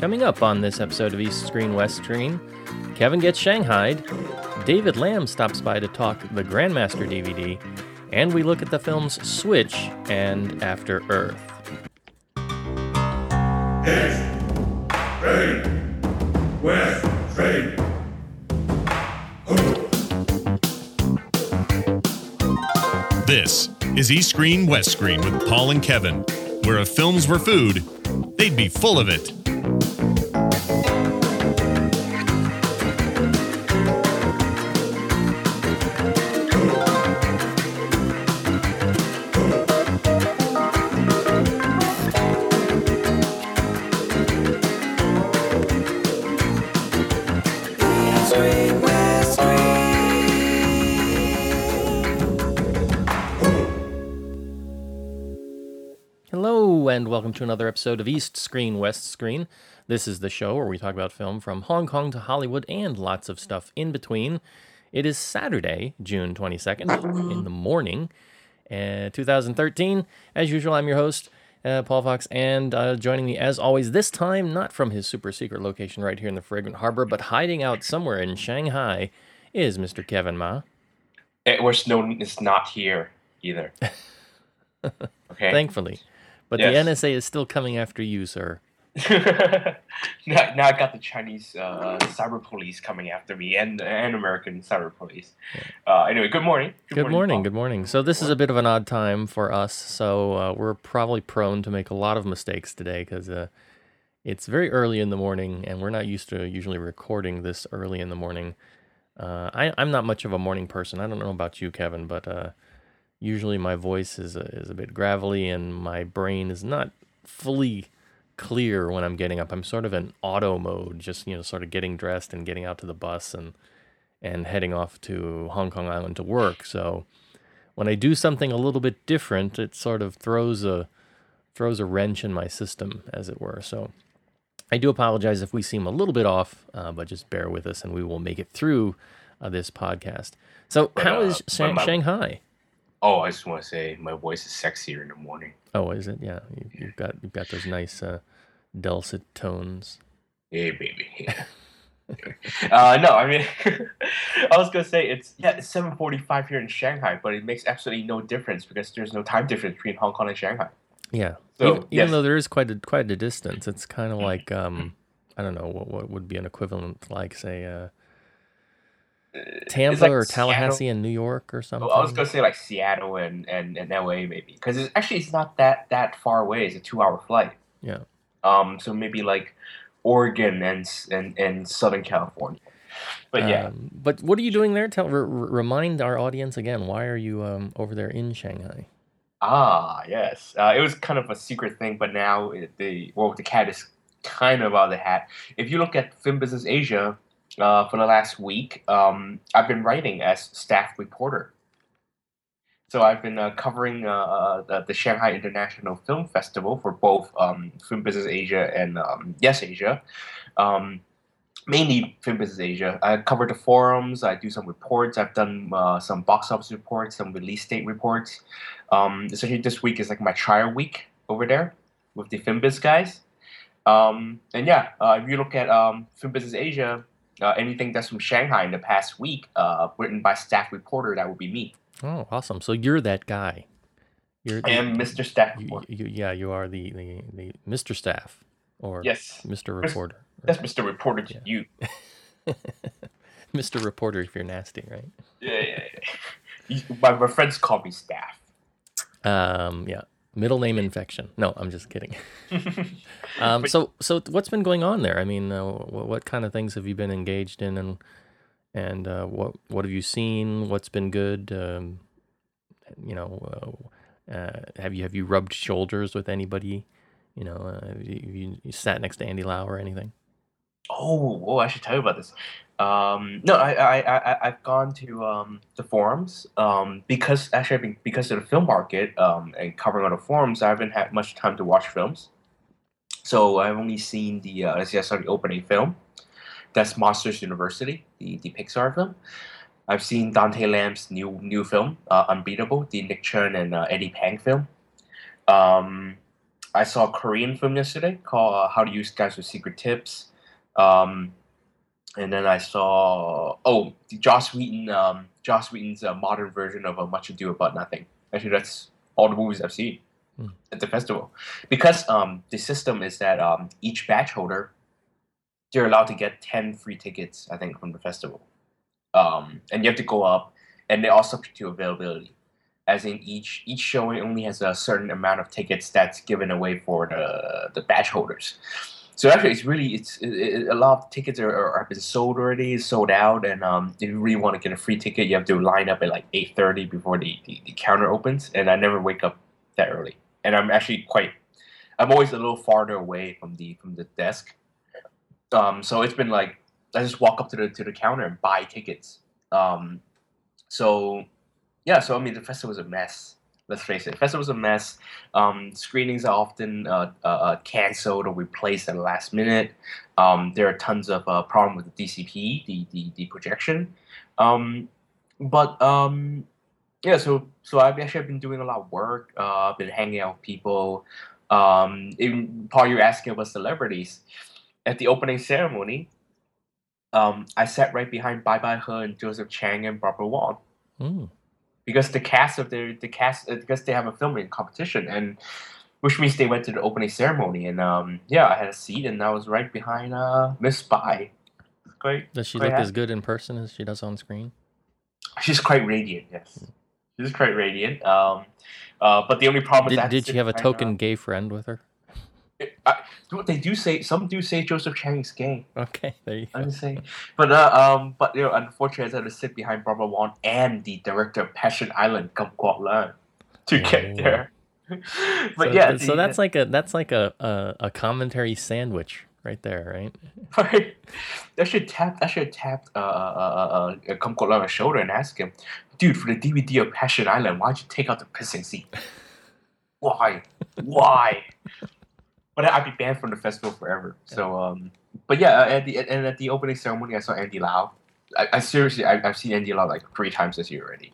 Coming up on this episode of East Screen West Screen, Kevin gets shanghaied, David Lamb stops by to talk the Grandmaster DVD, and we look at the films Switch and After Earth. East, Screen, West, Screen. This is East Screen West Screen with Paul and Kevin, where if films were food, they'd be full of it. To another episode of East Screen West Screen. This is the show where we talk about film from Hong Kong to Hollywood and lots of stuff in between. It is Saturday, June 22nd, in the morning, uh, 2013. As usual, I'm your host, uh, Paul Fox, and uh, joining me as always, this time not from his super secret location right here in the Fragrant Harbor, but hiding out somewhere in Shanghai, is Mr. Kevin Ma. It was no, it's not here either. Okay. Thankfully. But Yes. the NSA is still coming after you, sir. now, now I got the Chinese uh, cyber police coming after me, and and American cyber police. Uh, anyway, good morning. Good morning. Paul. Good morning. So this is a bit of an odd time for us. So uh, we're probably prone to make a lot of mistakes today because uh, it's very early in the morning, and we're not used to usually recording this early in the morning. Uh, I, I'm not much of a morning person. I don't know about you, Kevin, but uh, usually my voice is a, is a bit gravelly, and my brain is not fully clear when I'm getting up. I'm sort of in auto mode, just you know, sort of getting dressed and getting out to the bus and and heading off to Hong Kong Island to work. So when I do something a little bit different, it sort of throws a throws a wrench in my system, as it were. So I do apologize if we seem a little bit off, uh, but just bear with us, and we will make it through uh, this podcast. So how is uh, is my- my- Shanghai? Oh, I just want to say my voice is sexier in the morning. Oh, is it? Yeah, you, you've got you've got those nice uh, dulcet tones. Hey, baby. uh, no, I mean, I was gonna say it's yeah, it's seven forty-five here in Shanghai, but it makes absolutely no difference because there's no time difference between Hong Kong and Shanghai. Yeah. So, even, even yes. Mm-hmm. though there is quite a quite a distance, it's kind of like um, I don't know what what would be an equivalent like say uh, Tampa like or Seattle. Tallahassee in New York or something. Oh, I was gonna say like Seattle and, and, and LA maybe because it's actually it's not that that far away. It's a two hour flight. Yeah. Um. So maybe like Oregon and and and Southern California. But yeah. Um, but what are you doing there? Tell re- remind our audience again. Why are you um, over there in Shanghai? ah yes. Uh, it was kind of a secret thing, but now it, the well the cat is kind of out of the hat. If you look at Film Business Asia. Uh, for the last week, um, I've been writing as staff reporter. So I've been uh, covering uh, the, Shanghai International Film Festival for both um, Film Business Asia and um, YesAsia. Um, mainly Film Business Asia. I cover the forums. I do some reports. I've done uh, some box office reports, some release date reports. Um, especially this week is like my trial week over there with the Film Biz guys. Um, and yeah, uh, if you look at Film Business Asia, uh, anything that's from Shanghai in the past week, uh, written by staff reporter, that would be me. Oh, awesome! So you're that guy. You're I am Mr. Staff you, you, yeah, you are the, the, the Mr. Staff or Yes, Mr. Reporter. that's Mr. Reporter to Yeah. you. Mr. Reporter if you're nasty, right? Yeah, yeah, yeah. My, my friends call me Staff. Um, yeah. Middle name infection. No, I'm just kidding. Um, so, so what's been going on there? I mean, uh, what, what kind of things have you been engaged in, and and uh, what what have you seen? What's been good? Um, you know, uh, uh, have you have you rubbed shoulders with anybody? You know, uh, have you, have you, you sat next to Andy Lau or anything? Oh, oh, I should tell you about this. Um, no, I, I, I, I've gone to um, the forums um, because actually, because of the film market um, and covering on the forums, I haven't had much time to watch films. So I've only seen the uh, I saw the opening film. That's Monsters University, the, the Pixar film. I've seen Dante Lam's new new film, uh, Unbeatable, the Nick Cheung and uh, Eddie Peng film. Um, I saw a Korean film yesterday called uh, "How to Use Guys with Secret Tips," um, and then I saw oh Joss Whedon, um, Joss Whedon's uh, modern version of a Much Ado About Nothing. Actually, that's all the movies I've seen Hmm. at the festival because um, the system is that um, each batch holder they're allowed to get ten free tickets. I think from the festival, um, and you have to go up, and they're all subject to availability as in each each showing only has a certain amount of tickets that's given away for the the badge holders. So actually, it's really it's it, it, a lot of tickets are, are have been sold already, sold out, and um, if you really want to get a free ticket, you have to line up at like eight thirty before the, the, the counter opens. And I never wake up that early, and I'm actually quite I'm always a little farther away from the from the desk. Um, so it's been like I just walk up to the to the counter and buy tickets. Um, so yeah, so I mean, the festival was a mess. Let's face it, the festival was a mess. Um, screenings are often uh, uh, uh, canceled or replaced at the last minute. Um, there are tons of uh, with the DCP, the the, the projection. Um, but um, yeah, so so I've actually been doing a lot of work. Uh, I've been hanging out with people. Um, even Paul, you're asking about celebrities. At the opening ceremony, um, I sat right behind Bai Baihe and Joseph Chang and Barbara Wong Mm. Because the cast of the the cast uh, because they have a filming competition and which means they went to the opening ceremony and um yeah I had a seat and I was right behind uh Miss Bai. Quite Does she look as good in person as she does on screen? She's quite radiant. Yes, she's quite radiant. Um, uh, but the only problem Did, did she have a token gay friend with her? Uh, I, what they do say, some do say Joseph Chang is gay. Okay, there you I'm go. just saying, but uh, um, but you know, unfortunately, I had to sit behind Barbara Wong and the director of Passion Island, Kam Kwok Leung, to Oh. get there. but so, yeah, so the- that's like a that's like a, a a commentary sandwich right there, right? Right. I should tap. I should tap uh, uh, uh, uh, Kam Kwok Leung on the shoulder and ask him, dude, for the DVD of Passion Island, why'd you take out the pissing scene? Why? Why? But I'd be banned from the festival forever. So, um, but yeah, uh, at the and at the opening ceremony, I saw Andy Lau. I, I seriously, I, I've seen Andy Lau like three times this year already,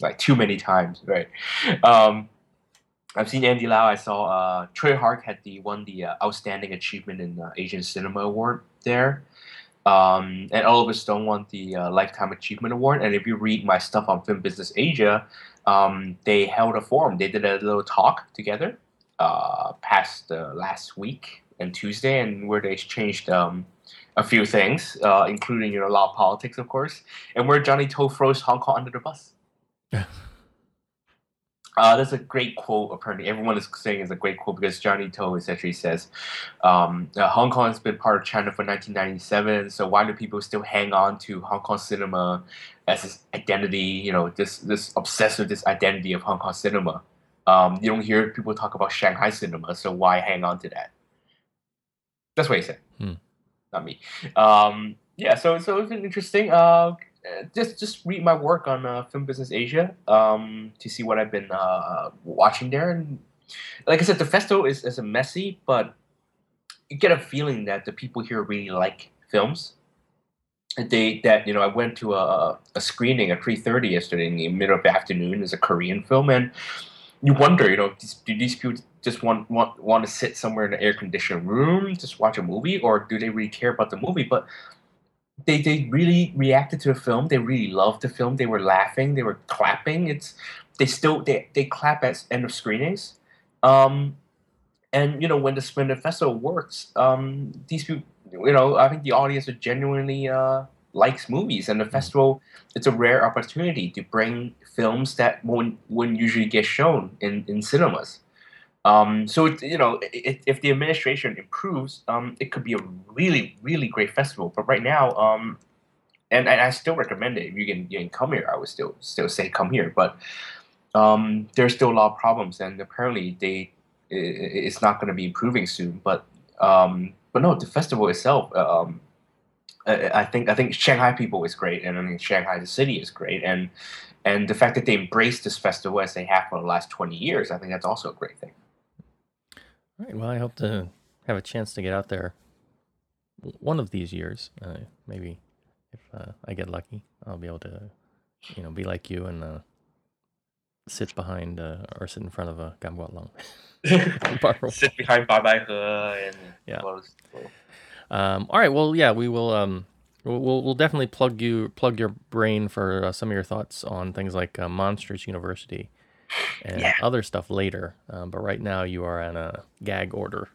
like too many times, right? Um, I've seen Andy Lau. I saw uh, Tsui Hark had the won the uh, outstanding achievement in uh, Asian Cinema Award there, um, and Oliver Stone won the uh, Lifetime Achievement Award. And if you read my stuff on Film Business Asia, um, they held a forum. They did a little talk together uh, past uh, last week and Tuesday, and where they exchanged um, a few things, uh, including you know a lot of politics, of course, and where Johnny To throws Hong Kong under the bus. Uh, that's a great quote. Apparently, everyone is saying it's a great quote because Johnny To essentially says, um, uh, "Hong Kong has been part of China for 1997. So why do people still hang on to Hong Kong cinema as this identity? You know, this this obsessed with this identity of Hong Kong cinema. Um, you don't hear people talk about Shanghai cinema. So why hang on to that? That's what he said, Hmm. not me. Um, yeah. So so it's been interesting. Uh, just just read my work on uh, Film Business Asia um, to see what I've been uh, watching there. And like I said, the festival is, is a messy, but you get a feeling that the people here really like films. They that you know I went to a, a screening at three thirty yesterday in the middle of the afternoon. It's a Korean film, and you wonder, you know, do these people just want want want to sit somewhere in an air conditioned room, just watch a movie, or do they really care about the movie? But they they really reacted to the film. They really loved the film. They were laughing. They were clapping. It's they still they they clap at end of screenings. Um, and you know when the when festival works, um, these people, you know, I think the audience are genuinely uh, likes movies, and the festival it's a rare opportunity to bring films that wouldn't wouldn't usually get shown in in cinemas. Um, so it, you know, i if the administration improves, um, it could be a really, really great festival. But right now, um, and, and I still recommend it. If you can, you can come here. I would still still say come here. But um, there's still a lot of problems, and apparently they i- i- it's not going to be improving soon. But um, but no, the festival itself. Um, I I think I think Shanghai people is great, and I mean Shanghai the city is great, and and the fact that they embrace this festival as they have for the last twenty years, I think that's also a great thing. All right. Well, I hope to have a chance to get out there one of these years. Uh, maybe if uh, I get lucky, I'll be able to, you know, be like you and uh, sit behind uh, or sit in front of a Kam Kwok Leung. Sit behind Bai Bai He and Yeah. all those- Um, all right. Well, yeah, we will. Um, we'll, we'll definitely plug you plug your brain for uh, some of your thoughts on things like uh, Monsters University and Yeah. other stuff later. Um, but right now, you are on a gag order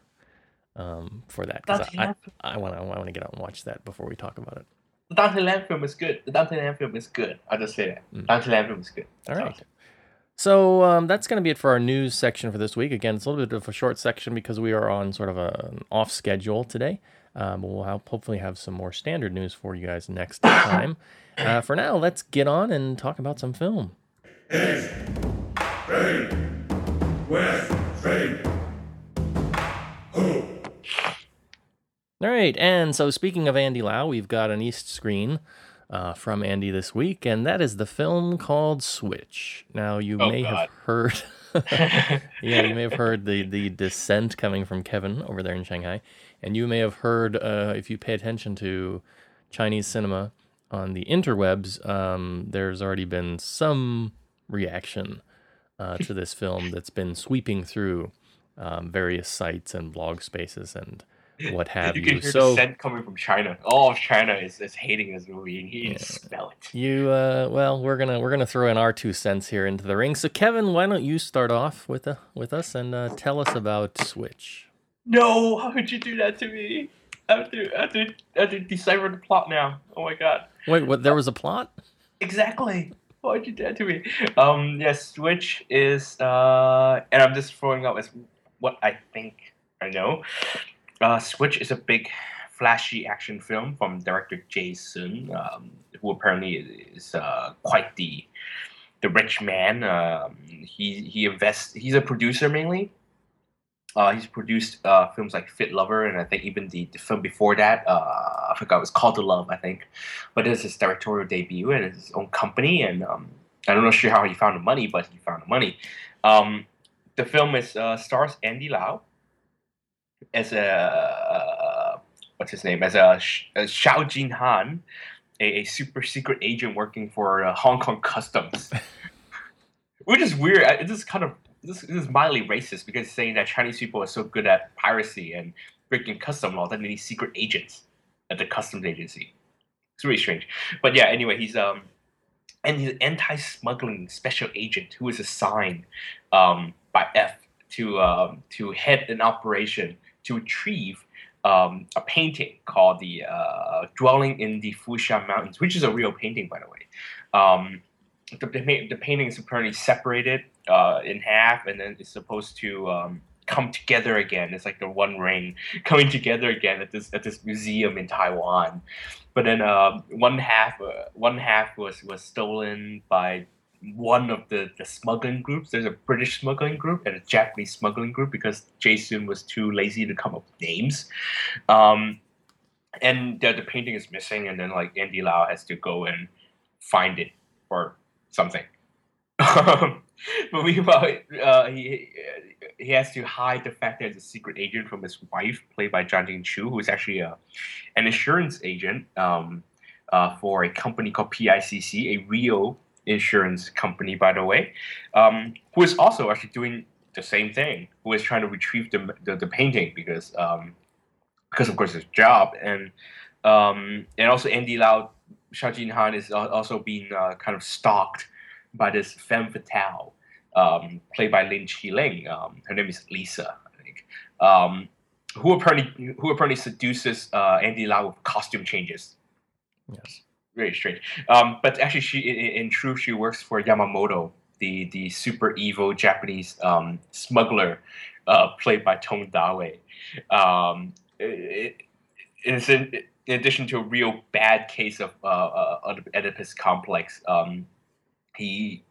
um, for that. 'cause Dante I, want to I want to get out and watch that before we talk about it. the Dante Lam film is good. The Dante Lam film is good. I'll just say that. Mm. Dante Lam film is good. All right. So um, that's going to be it for our news section for this week. Again, it's a little bit of a short section because we are on sort of a, an off schedule today. Um, we'll have, hopefully have some more standard news for you guys next time. Uh, for now, let's get on and talk about some film. East, ready, west, train. Ho, All right, and so speaking of Andy Lau, we've got an East screen uh, from Andy this week, and that is the film called Switch. Now, you Oh, may God. have heard. yeah, you may have heard the the dissent coming from Kevin over there in Shanghai, and you may have heard uh, if you pay attention to Chinese cinema on the interwebs, um, there's already been some reaction uh, to this film that's been sweeping through um, various sites and blog spaces and what have you you. can hear so the scent coming from China. All of China is, is hating this movie, and you can smell it. you, uh, well, we're gonna we're gonna throw in our two cents here into the ring. So Kevin, why don't you start off with uh, with us and uh, tell us about Switch? No, how could you do that to me? I have to, I have to, I have to decipher the plot now. Oh my god. Wait, what? There was a plot? Exactly. Why'd you do that to me? Um, yes, Switch is, uh, and I'm just throwing out as what I think I know. Uh, Switch is a big, flashy action film from director Jay um, who apparently is uh, quite the the rich man. Um, he he invests. He's a producer mainly. Uh, he's produced uh, films like Fit Lover, and I think even the, the film before that, uh, I forgot it was called The Love, I think but it's his directorial debut and his own company. And um, I don't know sure how he found the money, but he found the money. Um, the film is uh, stars Andy Lau as a uh, what's his name as a, a Jin Han, a, a super secret agent working for uh, Hong Kong Customs, which is weird. I- This is kind of this, this is mildly racist because it's saying that Chinese people are so good at piracy and breaking custom law that they need secret agents at the customs agency. It's really strange. But yeah, anyway, he's um and he's an anti-smuggling special agent who is assigned um by F to um to head an operation to retrieve um, a painting called the uh, Dwelling in the Fuchun Mountains, which is a real painting, by the way. Um, the, the, the painting is apparently separated uh, in half, and then it's supposed to um, come together again. It's like the One Ring coming together again at this at this museum in Taiwan. But then uh, one half uh, one half was was stolen by one of the, the smuggling groups. There's a British smuggling group and a Japanese smuggling group because Jay Sun was too lazy to come up with names. Um, and the, the painting is missing, and then like Andy Lau has to go and find it or something. but meanwhile, uh, he he has to hide the fact that he's a secret agent from his wife, played by Zhang Jing Chu, who is actually a, an insurance agent um, uh, for a company called PICC, a real insurance company, by the way, um, who is also actually doing the same thing, who is trying to retrieve the, the, the painting because, um, because of course, his job. And, um, and also, Andy Lau, Xiao Jin Han is also being uh, kind of stalked by this femme fatale um, played by Lin Chi Ling. Um, her name is Lisa, I think. Um, who apparently who apparently seduces uh, Andy Lau with costume changes. Yes. Very strange. Um, but actually, she in, in truth she works for Yamamoto, the the super evil Japanese um, smuggler, uh, played by Tong Dawei. Um, it, it's in, in addition to a real bad case of uh, uh, Oedipus complex. Um, he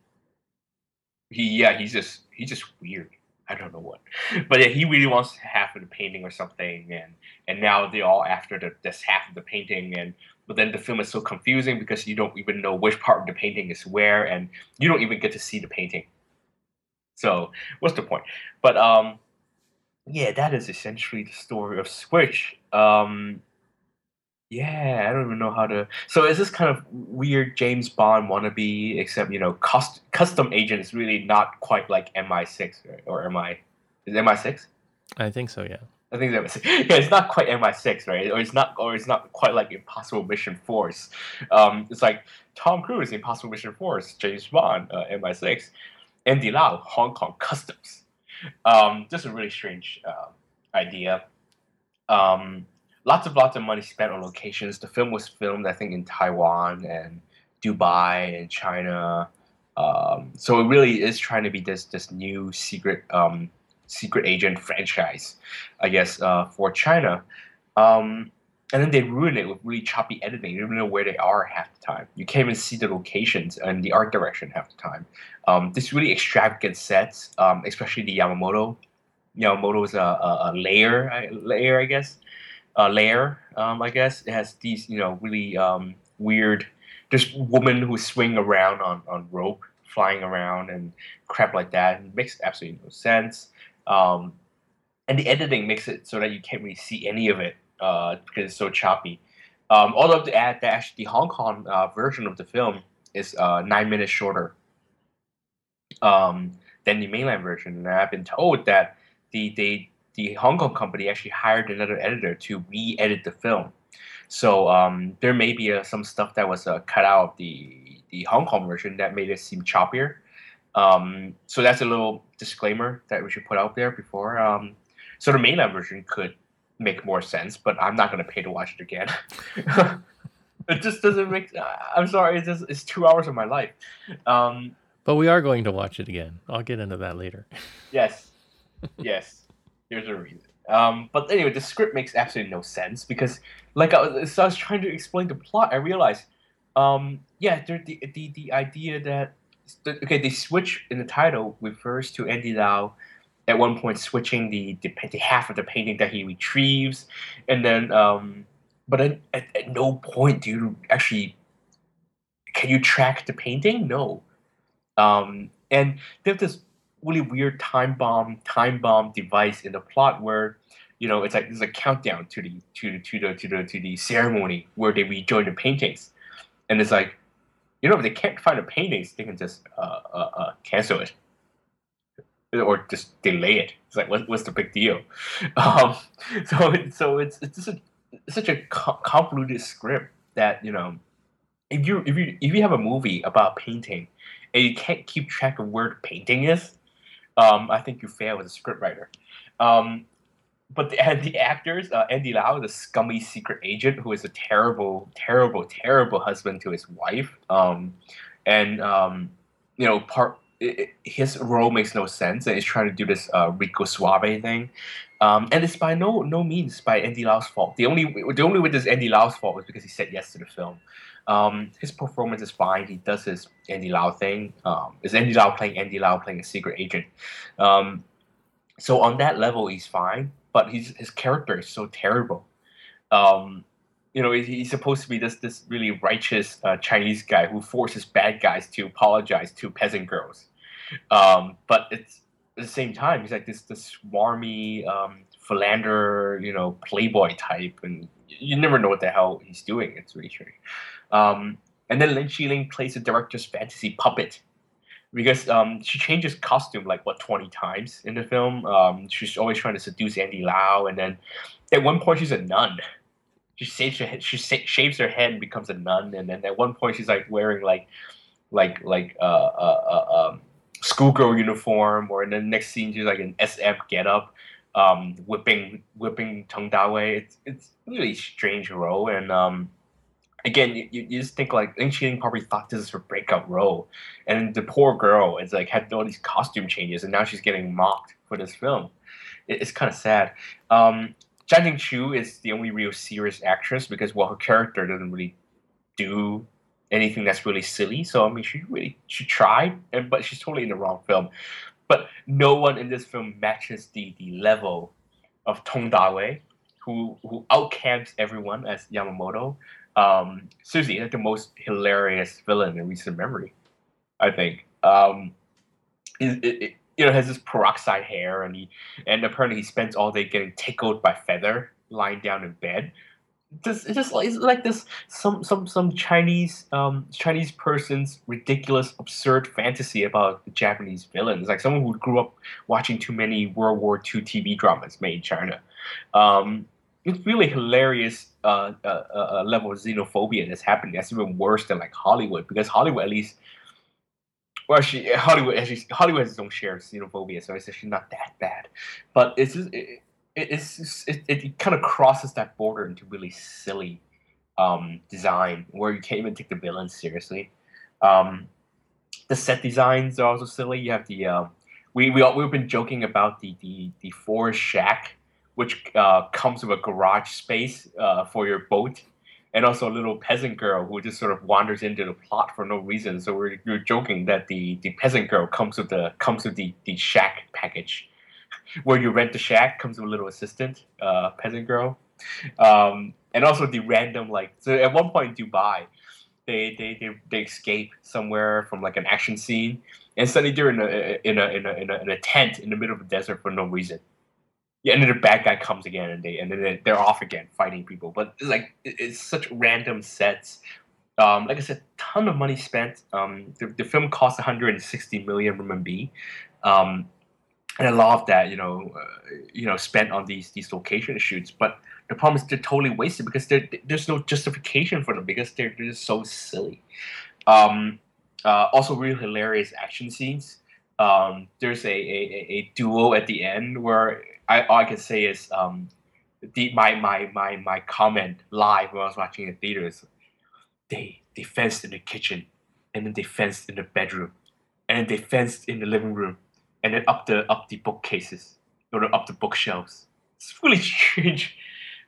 he yeah he's just he's just weird i don't know what but yeah he really wants half of the painting or something and and now they're all after the this half of the painting and but then the film is so confusing because you don't even know which part of the painting is where and you don't even get to see the painting so what's the point but um yeah that is essentially the story of switch um Yeah, I don't even know how to. So is this kind of weird James Bond wannabe, except you know, cost, custom agent is really not quite like MI6 right? or MI. Is it MI6? I think so. Yeah. I think that was yeah. It's not quite MI6, right? Or it's not, or it's not quite like Impossible Mission Force. Um, it's like Tom Cruise, Impossible Mission Force, James Bond, uh, MI6, Andy Lau, Hong Kong Customs. Um, just a really strange uh, idea. Um, lots of lots of money spent on locations. The film was filmed, I think, in Taiwan and Dubai and China. Um, so it really is trying to be this this new secret um, secret agent franchise, I guess, uh, for China. Um, and then they ruin it with really choppy editing. You don't know where they are half the time. You can't even see the locations and the art direction half the time. Um, this really extravagant sets, um, especially the Yamamoto. Yamamoto is a, a, a layer, layer, I guess, a layer, um, I guess. It has these, you know, really um, weird. This woman who swing around on, on rope, flying around and crap like that. It makes absolutely no sense. Um, and the editing makes it so that you can't really see any of it uh, because it's so choppy. Um, although to add that actually the Hong Kong uh, version of the film is uh, nine minutes shorter um, than the mainland version, and I've been told that the they the Hong Kong company actually hired another editor to re-edit the film. So um, there may be uh, some stuff that was uh, cut out of the the Hong Kong version that made it seem choppier. Um, so that's a little disclaimer that we should put out there before. Um, so the mainland version could make more sense, but I'm not going to pay to watch it again. it just doesn't make. I'm sorry, it's just it's two hours of my life. Um, but we are going to watch it again. I'll get into that later. yes, yes. There's a reason. Um, but anyway, the script makes absolutely no sense because, like, I was, so I was trying to explain the plot. I realized, um, yeah, the the the idea that okay, they switch in the title refers to Andy Lau at one point switching the, the, the half of the painting that he retrieves, and then um, but at, at, at no point do you actually can you track the painting? No, um, and there's this really weird time bomb time bomb device in the plot where you know it's like there's a countdown to the to to the to the to the ceremony where they rejoin the paintings, and it's like you know if they can't find the paintings they can just uh, uh, uh, cancel it or just delay it. It's like, what, what's the big deal? Um, so, so it's it's just a, such a convoluted script that you know, if you if you if you have a movie about painting and you can't keep track of where the painting is, um, I think you fail as a scriptwriter. Um, but the, and the actors, uh, Andy Lau a scummy secret agent who is a terrible, terrible, terrible husband to his wife. Um, and um, you know, part it, his role makes no sense, and he's trying to do this uh, Rico Suave thing. Um, and it's by no no means by Andy Lau's fault. The only the only way this Andy Lau's fault was because he said yes to the film. Um, his performance is fine. He does his Andy Lau thing. Um, is Andy Lau playing Andy Lau playing a secret agent? Um, so on that level, he's fine. But his his character is so terrible. Um, you know, he's supposed to be this this really righteous uh, Chinese guy who forces bad guys to apologize to peasant girls. Um, but it's at the same time, he's like this this swarmy um, philander, you know, playboy type, and you never know what the hell he's doing. It's really strange. Um, and then Lin Chi Ling plays the director's fantasy puppet because um, she changes costume like what 20 times in the film. Um, she's always trying to seduce Andy Lau, and then at one point she's a nun. She shaves her head, she shaves her head and becomes a nun, and then at one point she's like wearing like like like uh, uh, uh um, schoolgirl uniform, or in the next scene she's like an SF getup, um, whipping whipping Tong Dawei. It's it's really strange role, and um, again, you, you just think like Lin Chi Ling probably thought this is her breakout role, and the poor girl is like had all these costume changes, and now she's getting mocked for this film. It, it's kind of sad. Um, Zhang Chu is the only real serious actress because well, her character doesn't really do anything that's really silly. So I mean, she really she tried, and but she's totally in the wrong film. But no one in this film matches the the level of Tong Dawei, who who outcamps everyone as Yamamoto. Um, seriously, like the most hilarious villain in recent memory, I think. Um, it, it, it, you know has this peroxide hair, and he and apparently he spends all day getting tickled by feather lying down in bed Just it's just like it's like this some some some Chinese um Chinese person's ridiculous absurd fantasy about the Japanese villains. Like someone who grew up watching too many World War II TV dramas made in China. Um, it's really hilarious uh, uh, uh, uh, level of xenophobia that's happening. That's even worse than like Hollywood because Hollywood at least. Well, she Hollywood actually Hollywood has its own share of xenophobia, so it's actually not that bad. But it's just, it, it, it's just, it, it kind of crosses that border into really silly um, design where you can't even take the villains seriously. Um, the set designs are also silly. You have the uh, we we all, we've been joking about the the the forest shack which uh, comes with a garage space uh, for your boat, and also a little peasant girl who just sort of wanders into the plot for no reason. So we're, we're joking that the, the peasant girl comes with the comes with the, the shack package, where you rent the shack comes with a little assistant, uh, peasant girl, um, and also the random like. So at one point in Dubai, they, they, they, they escape somewhere from like an action scene, and suddenly they're in a in a, in a, in a, in a tent in the middle of the desert for no reason yeah, and then the bad guy comes again, and they and then they're off again fighting people. But it's like it's such random sets. Um, like I said, ton of money spent. Um, the, the film cost 160 million RMB, um, and a lot of that, you know, uh, you know, spent on these these location shoots. But the problem is they're totally wasted because there's no justification for them because they're, they're just so silly. Um, uh, also, really hilarious action scenes. Um, there's a, a, a duo at the end where I all I can say is um, the my my my my comment live when I was watching in theaters. They they fenced in the kitchen, and then they fenced in the bedroom, and then they fenced in the living room, and then up the up the bookcases or up the bookshelves. It's really strange,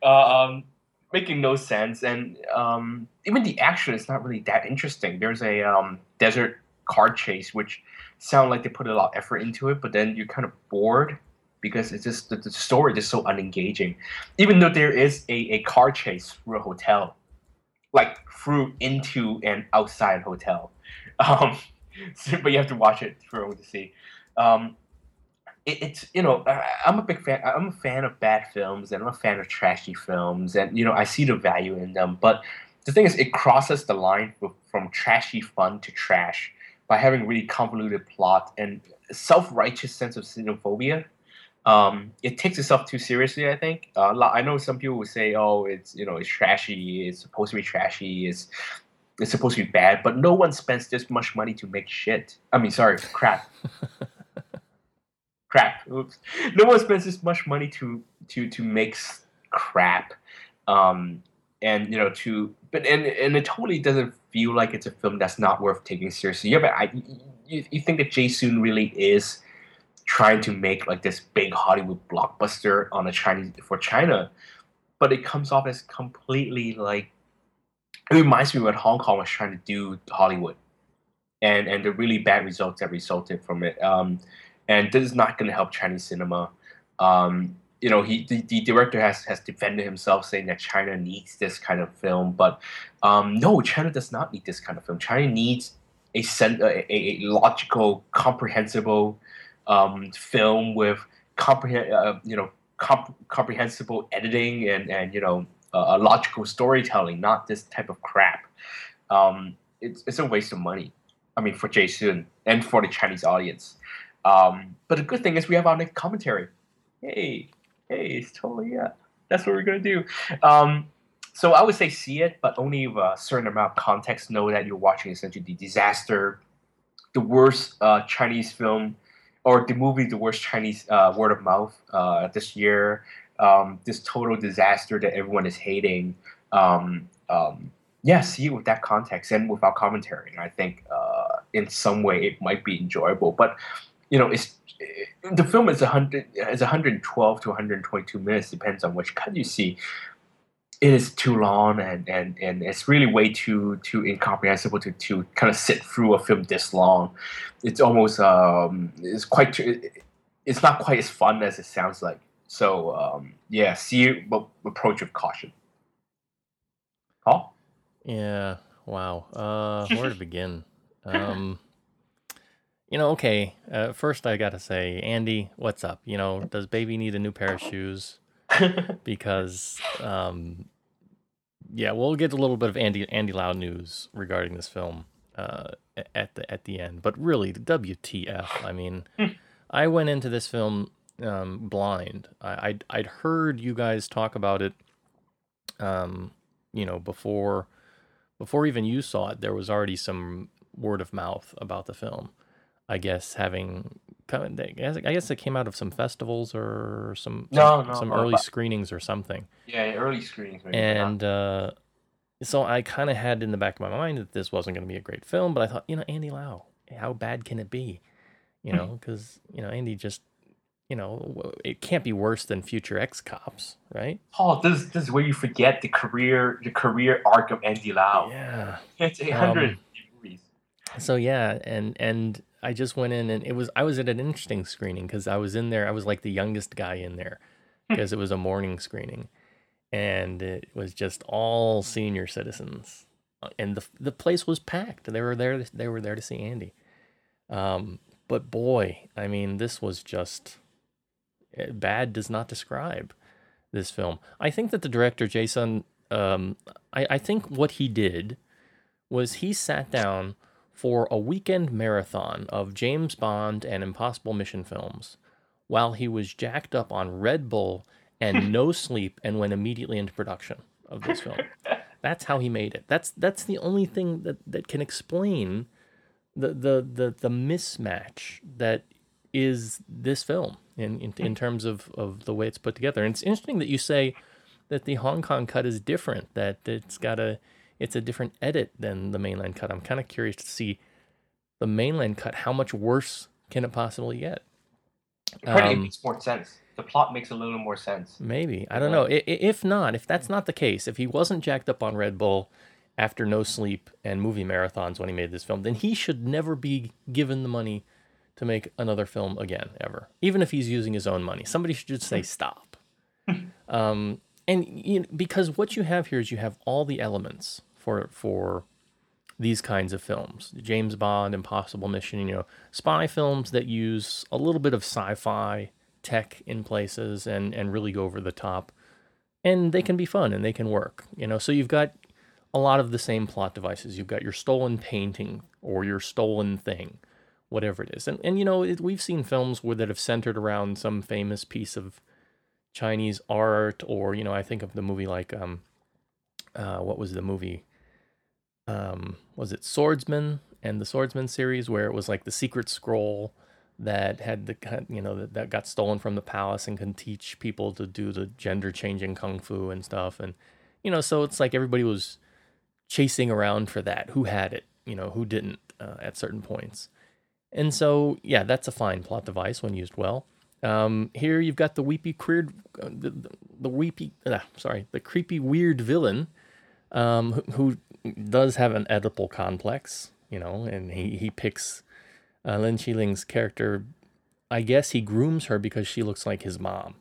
uh, um, making no sense, and um, even the action is not really that interesting. There's a um, desert car chase which sound like they put a lot of effort into it, but then you're kind of bored because it's just the, the story is so unengaging. Even though there is a, a car chase through a hotel, like through into an outside hotel, um, so, but you have to watch it for to see. Um, it, it's you know I, I'm a big fan. I'm a fan of bad films and I'm a fan of trashy films, and you know I see the value in them. But the thing is, it crosses the line from trashy fun to trash by having really convoluted plot and self-righteous sense of xenophobia um, it takes itself too seriously. I think. Uh, I know some people will say, "Oh, it's you know, it's trashy. It's supposed to be trashy. It's it's supposed to be bad." But no one spends this much money to make shit. I mean, sorry, crap. crap. Oops. No one spends this much money to to to make crap. Um, and you know to but and and it totally doesn't feel like it's a film that's not worth taking seriously. Yeah, but I you, you think that Jay Sun really is trying to make like this big Hollywood blockbuster on a Chinese for China, but it comes off as completely like it reminds me what Hong Kong was trying to do to Hollywood, and and the really bad results that resulted from it. Um, and this is not going to help Chinese cinema. Um, you know, he the, the, director has has defended himself, saying that China needs this kind of film, but um, no, China does not need this kind of film. China needs a, a, a logical, comprehensible um, film with uh, you know, comp- comprehensible editing and and you know, uh, logical storytelling, not this type of crap. Um, it's it's a waste of money. I mean, for Jay Sun and for the Chinese audience. Um, but the good thing is we have our next commentary. Hey, hey, it's totally yeah. That's what we're gonna do. Um, so I would say see it, but only with a certain amount of context. Know that you're watching essentially the disaster, the worst uh, Chinese film or the movie The Worst Chinese uh, Word of Mouth uh, this year. Um, this total disaster that everyone is hating. Um, um, yeah, see it with that context and without commentary. And I think uh, in some way it might be enjoyable. But you know, it's it, the film is 100 is 112 to 122 minutes depends on which cut you see it is too long and, and, and it's really way too too incomprehensible to, to kind of sit through a film this long. It's almost um, it's quite it's not quite as fun as it sounds like. So um, yeah, see it, but approach with caution. Paul? Yeah. Wow. Uh, where to begin? Um, you know, okay. Uh, first, I gotta say, Andy, what's up? You know, does baby need a new pair of shoes? because um, yeah, we'll get a little bit of Andy Andy Lau news regarding this film uh, at the at the end. But really, the WTF? I mean, I went into this film um, blind. I I'd, I'd heard you guys talk about it, um, you know, before before even you saw it. There was already some word of mouth about the film. I guess having I guess, I guess it came out of some festivals or some No, some, no, some no, early screenings or something Yeah, early screenings. maybe. and uh, so I kind of had in the back of my mind that this wasn't going to be a great film, but I thought, you know, Andy Lau, how bad can it be? You Hmm. know, because you know Andy just, you know, it can't be worse than Future X Cops, right? Paul, this this is where you forget the career the career arc of Andy Lau. Yeah. It's eight hundred Um. So yeah, and and I just went in and it was I was at an interesting screening because I was in there. I was like the youngest guy in there because it was a morning screening, and it was just all senior citizens, Uh, and the the place was packed. They were there. They were there to see Andy. Um, but boy, I mean, this was just eh, bad. Does not describe this film. I think that the director Jay Sun, um, I, I think what he did was he sat down for a weekend marathon of James Bond and Impossible Mission films while he was jacked up on Red Bull and no sleep and went immediately into production of this film. That's how he made it. That's that's the only thing that, that can explain the, the the the mismatch that is this film in, in in hmm. terms of, of the way it's put together. And it's interesting that you say that the Hong Kong cut is different, that it's got a it's a different edit than the mainland cut. I'm kind of curious to see the mainland cut. How much worse can it possibly get? Apparently, it um, makes more sense. The plot makes a little more sense. Maybe I don't know. If not, if that's not the case, if he wasn't jacked up on Red Bull after no sleep and movie marathons when he made this film, then he should never be given the money to make another film again ever. Even if he's using his own money, somebody should just say stop. um, and you know, because what you have here is you have all the elements for for these kinds of films. James bond impossible mission you know spy films that use a little bit of sci-fi tech in places and and really go over the top. And they can be fun and they can work you know. So you've got a lot of the same plot devices. You've got your stolen painting or your stolen thing whatever it is. And and you know it, we've seen films where that have centered around some famous piece of chinese art or you know i think of the movie like um uh what was the movie um was it swordsman and the swordsman series where it was like the secret scroll that had the you know that, that got stolen from the palace and can teach people to do the gender changing kung fu and stuff. And you know so it's like everybody was chasing around for that. Who had it? You know who didn't uh, at certain points. And so yeah that's a fine plot device when used well. Um, here you've got the weepy queer uh, the, the, the weepy uh, sorry the creepy weird villain um, who, who does have an Oedipal complex, you know, and he, he picks uh, Lin Chi Ling's character. I guess he grooms her because she looks like his mom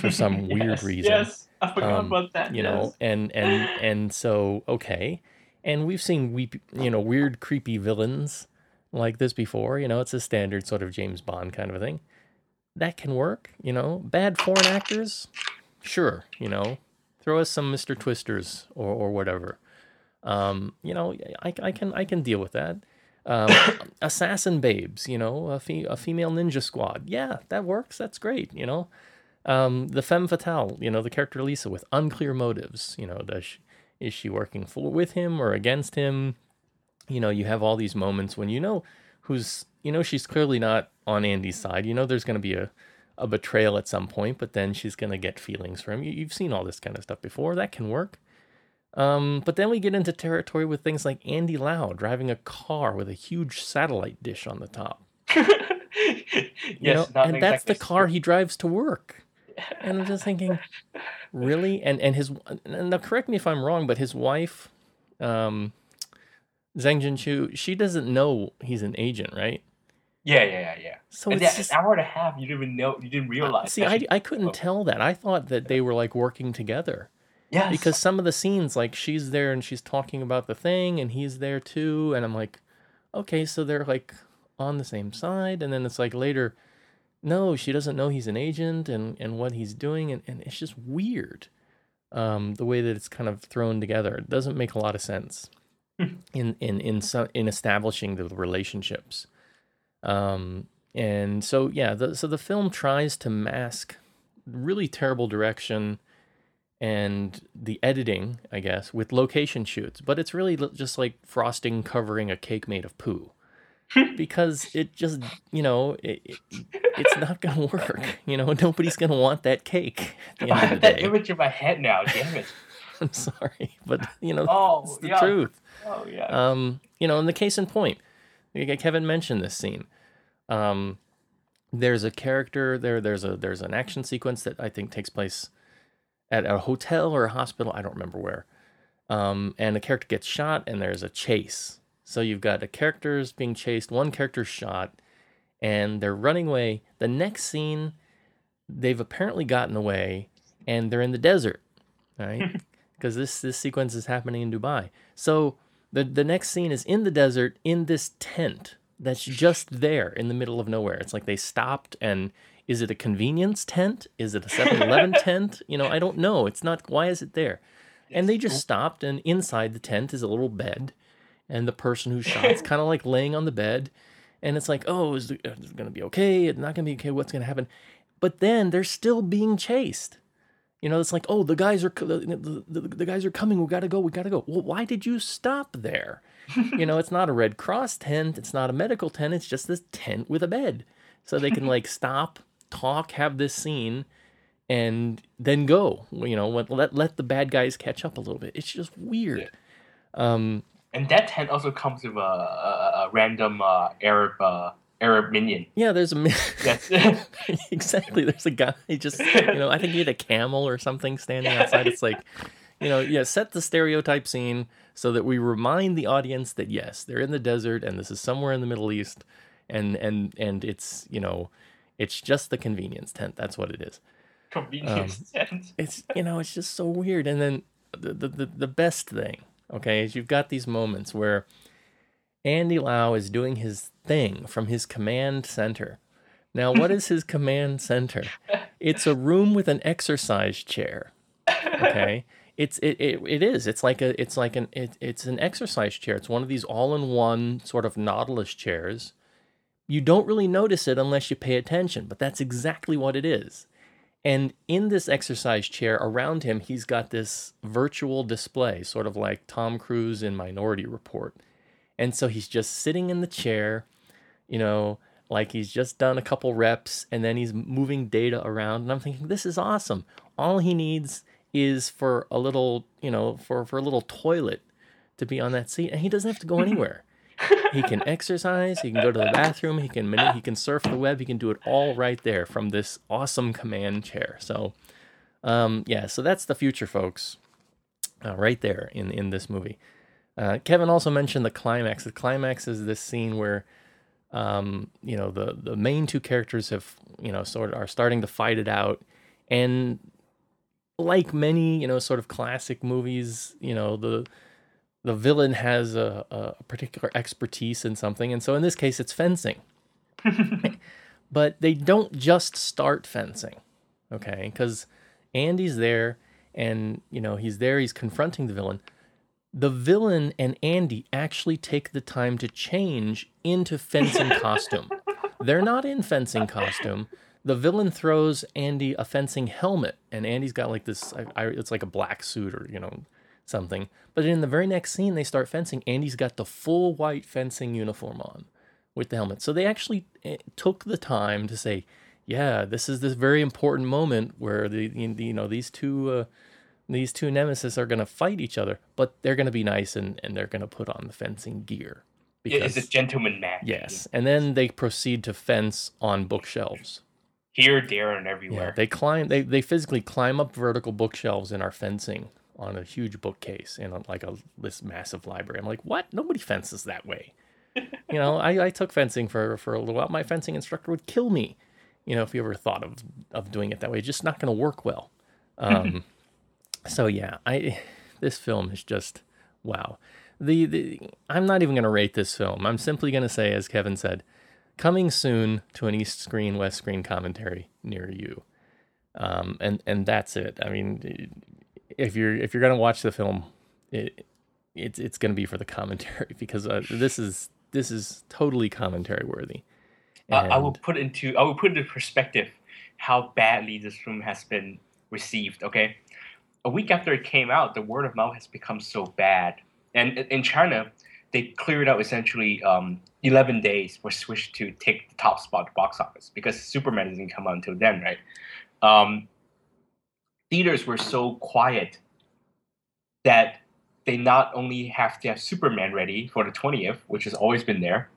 for some weird reason. Yes, I forgot Um, about that. you yes. know, and and and so okay, and we've seen weep, you know, weird, creepy villains like this before. You know, it's a standard sort of James Bond kind of a thing. That can work. You know, bad foreign actors, sure. You know, throw us some Mister Twisters or or whatever. Um, you know, I, I can I can deal with that. Um, assassin babes, you know, a, fe- a female ninja squad. Yeah, that works. That's great. You know, um, the femme fatale, you know, the character Lisa with unclear motives. You know, does she, is she working for with him or against him? You know, you have all these moments when you know who's, you know, she's clearly not on Andy's side. You know, there's going to be a, a betrayal at some point, but then she's going to get feelings for him. You, you've seen all this kind of stuff before. That can work. Um, but then we get into territory with things like Andy Lau driving a car with a huge satellite dish on the top. yes, You know, and that's the car he drives to work. And I'm just thinking, really? And and his and now correct me if I'm wrong, but his wife, um, Zhang Jing Chu, she doesn't know he's an agent, right? Yeah, yeah, yeah, yeah. So and it's that just, hour and a half, you didn't even know, you didn't realize. see, I she- I couldn't oh. tell that. I thought that they were like working together. Yes. because some of the scenes like she's there and she's talking about the thing and he's there too and i'm like okay so they're like on the same side and then it's like later no she doesn't know he's an agent and and what he's doing and, and it's just weird um, the way that it's kind of thrown together. It doesn't make a lot of sense in in in so, in establishing the relationships. Um, and so yeah, the, so the film tries to mask really terrible direction and the editing, I guess, with location shoots, but it's really just like frosting covering a cake made of poo. because it just, you know, it, it, it's not going to work. You know, nobody's going to want that cake at the I end of have the that image in my head now. Damn it. I'm sorry, but you know, Oh, it's the yeah. truth. Oh yeah. Um, you know, in the case in point, Kevin mentioned this scene. Um, there's a character there. There's a there's an action sequence that I think takes place at a hotel or a hospital. I don't remember where. Um, and a character gets shot, and there's a chase. So you've got a character's being chased, one character's shot, and they're running away. The next scene, they've apparently gotten away, and they're in the desert, right? Because this this sequence is happening in Dubai. So the the next scene is in the desert in this tent that's just there in the middle of nowhere. It's like they stopped and is it a convenience tent? Is it a 7-Eleven tent? You know, I don't know. It's not why is it there? And they just stopped and inside the tent is a little bed and the person who shot's kind of like laying on the bed and it's like, "Oh, is it, is going to be okay? It's not going to be okay. What's going to happen?" But then they're still being chased. You know, it's like, oh, the guys are the, the, the, the guys are coming. We got to go. We got to go. Well, why did you stop there? you know, it's not a Red Cross tent. It's not a medical tent. It's just this tent with a bed, so they can like stop, talk, have this scene, and then go. You know, let let, the bad guys catch up a little bit. It's just weird. Um, and that tent also comes with a, a, a random uh, Arab uh, Arab minion. yeah, there's a mi- That's exactly. There's a guy just you know, I think he had a camel or something standing outside. It's like, you know, yeah, set the stereotype scene so that we remind the audience that yes, they're in the desert and this is somewhere in the Middle East and and and it's, you know, it's just the convenience tent. That's what it is. convenience Um, tent. It's you know, it's just so weird. And then the the the, the best thing, okay, is you've got these moments where Andy Lau is doing his thing from his command center. Now, what is his command center? It's a room with an exercise chair. Okay, it's it, it, it is. It's like a it's like an it, it's an exercise chair. It's one of these all-in-one sort of Nautilus chairs. You don't really notice it unless you pay attention, but that's exactly what it is. And in this exercise chair around him, he's got this virtual display, sort of like Tom Cruise in Minority Report. And so he's just sitting in the chair, you know, like he's just done a couple reps and then he's moving data around. And I'm thinking, this is awesome. All he needs is for a little, you know, for, for a little toilet to be on that seat. And he doesn't have to go anywhere. He can exercise, he can go to the bathroom, he can he can surf the web, he can do it all right there from this awesome command chair. So um yeah, so that's the future folks. Uh, right there in in this movie. Uh, Kevin also mentioned the climax. The climax is this scene where, um, you know, the the main two characters have, you know, sort of are starting to fight it out, and like many, you know, sort of classic movies, you know, the the villain has a, a particular expertise in something, and so in this case, it's fencing. but they don't just start fencing, okay? Because Andy's there, and you know he's there. He's confronting the villain the villain and Andy actually take the time to change into fencing costume. They're not in fencing costume. The villain throws Andy a fencing helmet, and Andy's got like this. I, I, it's like a black suit or you know something. But in the very next scene, they start fencing. Andy's got the full white fencing uniform on with the helmet. So they actually eh, took the time to say, "Yeah, this is this very important moment where the you know these two." Uh, these two nemesis are going to fight each other, but they're going to be nice and, and they're going to put on the fencing gear. It- It's a gentleman match. yes, and then they proceed to fence on bookshelves. Here, there, and everywhere. Yeah, they climb. They they physically climb up vertical bookshelves and are fencing on a huge bookcase in a, like a this massive library. I'm like, what? Nobody fences that way. you know, I, I took fencing for for a little while. My fencing instructor would kill me. You know, if you ever thought of of doing it that way, it's just not going to work well. Um, so yeah, I this film is just wow. The, the I'm not even going to rate this film. I'm simply going to say, as Kevin said, coming soon to an East Screen West Screen commentary near you. Um, and and that's it. I mean, if you're if you're gonna watch the film, it it's it's gonna be for the commentary because uh, this is this is totally commentary worthy. Uh, I will put into I will put into perspective how badly this film has been received. Okay, a week after it came out, the word of mouth has become so bad, and in- in China, they cleared out essentially um, eleven days for Switch to take the top spot at the box office because Superman doesn't come out until then, right? Um, theaters were so quiet that they not only have to have Superman ready for the twentieth, which has always been there,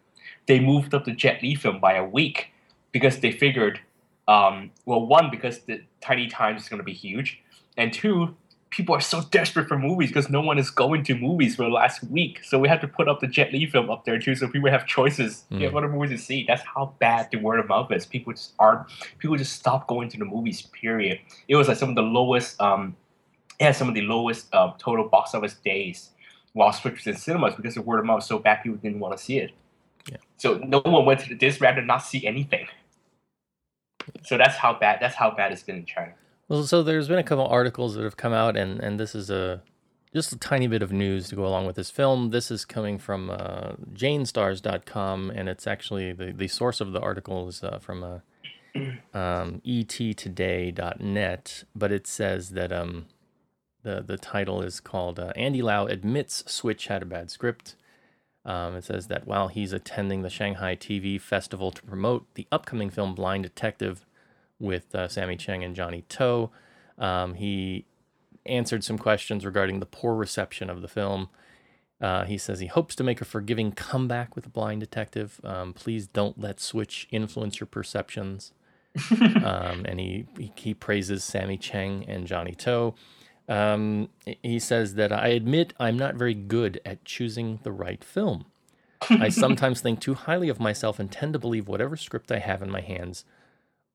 they moved up the Jet Li film by a week because they figured, um, well, one because the tiny times is going to be huge, and two, people are so desperate for movies because no one is going to movies for the last week, so we had to put up the Jet Li film up there too, so people have choices. Mm. Have other movies to see. That's how bad the word of mouth is. People just aren't. People just stop going to the movies. Period. It was like some of the lowest. Um, it had some of the lowest uh, total box office days while Switch was in cinemas because the word of mouth was so bad people didn't want to see it. Yeah. So no one went to this rather not see anything. So that's how bad that's how bad it's been in China. Well, so there's been a couple articles that have come out, and and this is a just a tiny bit of news to go along with this film. This is coming from uh, JayneStars.com, and it's actually the the source of the article is uh, from uh, um, ettoday.net, but it says that um the the title is called uh, Andy Lau admits Switch had a bad script. Um, it says that while he's attending the Shanghai TV Festival to promote the upcoming film Blind Detective with uh, Sammy Cheng and Johnnie To, um, he answered some questions regarding the poor reception of the film. Uh, he says he hopes to make a forgiving comeback with The Blind Detective. Um, please don't let Switch influence your perceptions. um, and he, he he praises Sammy Cheng and Johnnie To. Um, he says that I admit I'm not very good at choosing the right film. I sometimes think too highly of myself and tend to believe whatever script I have in my hands,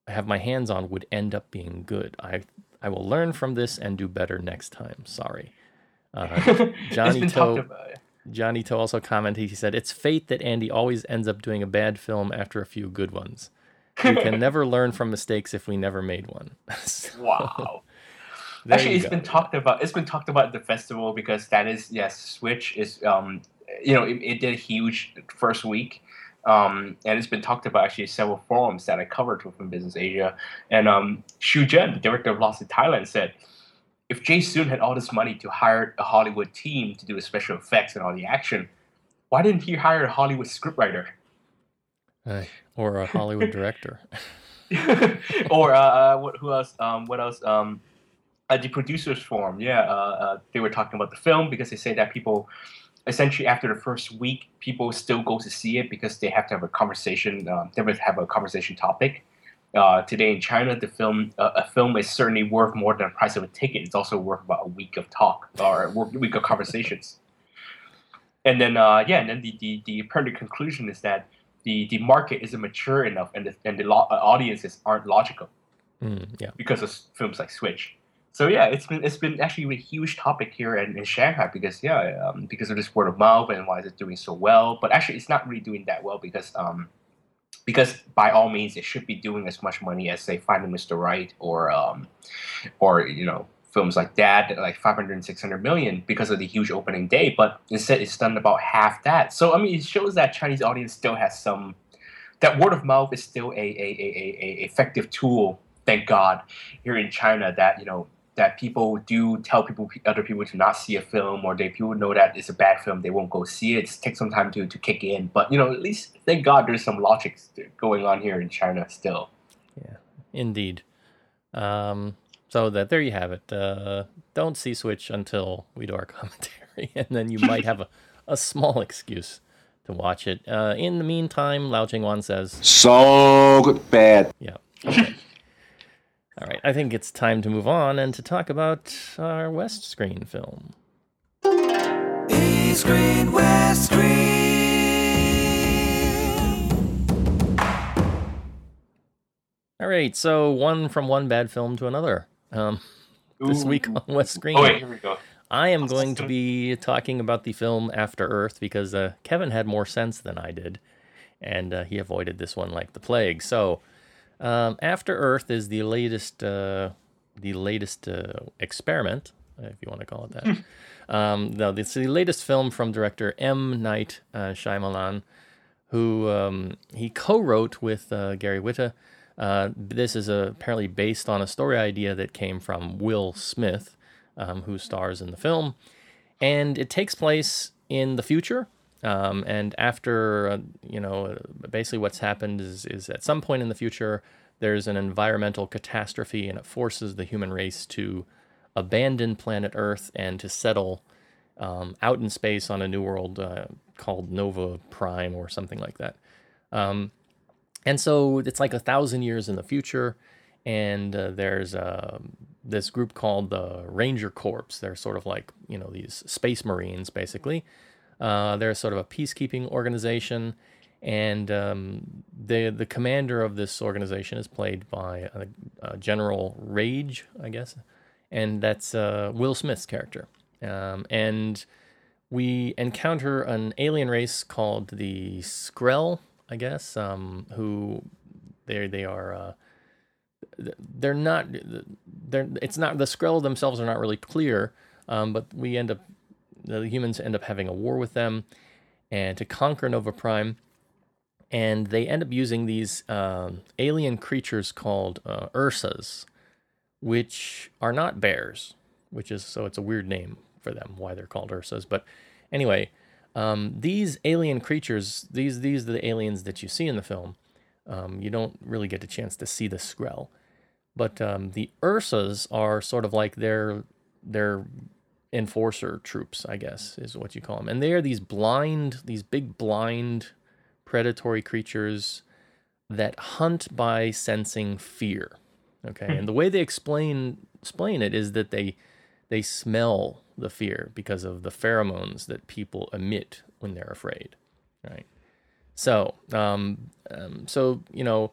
have my hands on, would end up being good. I I will learn from this and do better next time. Sorry. Uh, Johnnie To. Johnnie To also commented. He said, "It's fate that Andy always ends up doing a bad film after a few good ones. We can never learn from mistakes if we never made one." So, Wow. Actually, it's go. been talked about. It's been talked about at the festival because that is yes, Switch is um, you know, it, it did a huge first week, um, and it's been talked about actually several forums that I covered from Business Asia. And um, Xu Zheng, the director of Lost in Thailand, said, if Jay Sun had all this money to hire a Hollywood team to do the special effects and all the action, why didn't he hire a Hollywood scriptwriter? Uh, or a Hollywood director. or uh, uh, what, who else? Um, what else? Um, at the producers forum, yeah, uh, uh, they were talking about the film because they say that people, essentially after the first week, people still go to see it because they have to have a conversation. Um, they would have a conversation topic. Uh, today in China, the film uh, a film is certainly worth more than the price of a ticket. It's also worth about a week of talk or a week of conversations. And then uh, yeah, and then the, the the apparent conclusion is that the the market isn't mature enough and the, and the lo- uh, audiences aren't logical Mm, yeah. because of films like Switch. So yeah, it's been it's been actually a huge topic here in, in Shanghai because yeah, um, because of this word of mouth and why is it doing so well. But actually, it's not really doing that well because um, because by all means, it should be doing as much money as say Finding Mr. Right or um, or you know films like that, like 500 and 600 million because of the huge opening day. But instead, it's done about half that. So I mean, it shows that Chinese audience still has some. That word of mouth is still a, a, a, a effective tool. Thank God, here in China, that you know that people do tell people other people to not see a film, or they people know that it's a bad film, they won't go see it. It takes some time to, to kick in, but you know at least thank God there's some logic going on here in China still. Yeah. Indeed. Um, so that there you have it. Uh, don't see Switch until we do our commentary, and then you might have a, a small excuse to watch it. Uh, in the meantime, Lau Ching Wan says, So good, bad. "Yeah, okay. All right. I think it's time to move on and to talk about our West Screen film." East Screen, West Screen. All right, so one from one bad film to another. Um, this Ooh. week on West Screen. Oh wait, here we go. I am going to be talking about the film After Earth because uh, Kevin had more sense than I did, and uh, he avoided this one like the plague. So, um, After Earth is the latest, uh, the latest uh, experiment if you want to call it that. um, no, it's the latest film from director M. Night uh, Shyamalan, who um, he co-wrote with uh, Gary Whitta. Uh, this is uh apparently based on a story idea that came from Will Smith, um, who stars in the film, and it takes place in the future. Um, and after uh, you know, basically what's happened is is at some point in the future there's an environmental catastrophe, and it forces the human race to abandon planet Earth and to settle um, out in space on a new world uh, called Nova Prime or something like that. Um, and so it's like a thousand years in the future, and uh, there's uh, this group called the Ranger Corps. They're sort of like you know these space marines, basically. Uh, they're sort of a peacekeeping organization, and um, the the commander of this organization is played by General Raige, I guess, and that's uh, Will Smith's character. Um, and we encounter an alien race called the Skrel, I guess, um, who they they are. Uh, they're not. They're. It's not the Skrel themselves are not really clear, um, but we end up. The humans end up having a war with them, and to conquer Nova Prime, and they end up using these um, alien creatures called uh, Ursas, which are not bears, which is so it's a weird name for them why they're called Ursas. But anyway, um, these alien creatures, these these are the aliens that you see in the film. Um, you don't really get a chance to see the Skrel, but um, the Ursas are sort of like their their enforcer troops, I guess, is what you call them, and they are these blind, these big blind predatory creatures that hunt by sensing fear. Okay, and the way they explain explain it is that they they smell the fear because of the pheromones that people emit when they're afraid, right? So, um, um, so you know,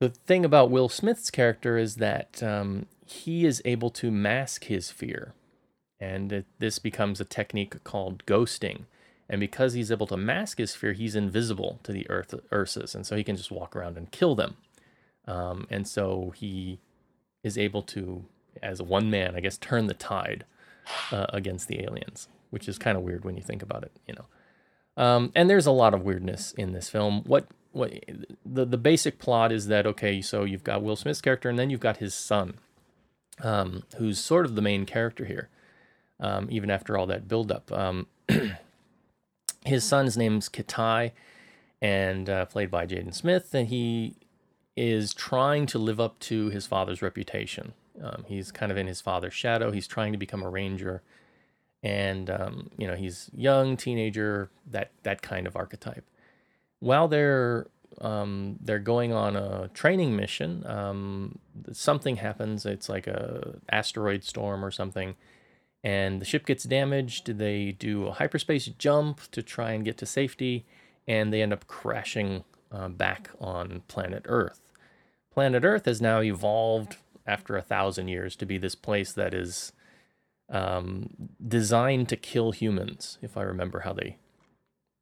the thing about Will Smith's character is that um, he is able to mask his fear, and it, this becomes a technique called ghosting. And because he's able to mask his fear, he's invisible to the Earth Ursas, and so he can just walk around and kill them. Um, and so he is able to, as one man, I guess, turn the tide uh, against the aliens, which is kind of weird when you think about it, you know. Um, and there's a lot of weirdness in this film. What what the the basic plot is that okay, so you've got Will Smith's character, and then you've got his son, um, who's sort of the main character here, um, even after all that buildup. Um, his son's name's Kitai, and uh, played by Jaden Smith, and he is trying to live up to his father's reputation. Um, he's kind of in his father's shadow. He's trying to become a ranger, and um, you know he's young, teenager, that that kind of archetype. While they're um, they're going on a training mission, um, something happens. It's like a asteroid storm or something, and the ship gets damaged. They do a hyperspace jump to try and get to safety, and they end up crashing uh, back on planet Earth. Planet Earth has now evolved after a thousand years to be this place that is um, designed to kill humans. If I remember how they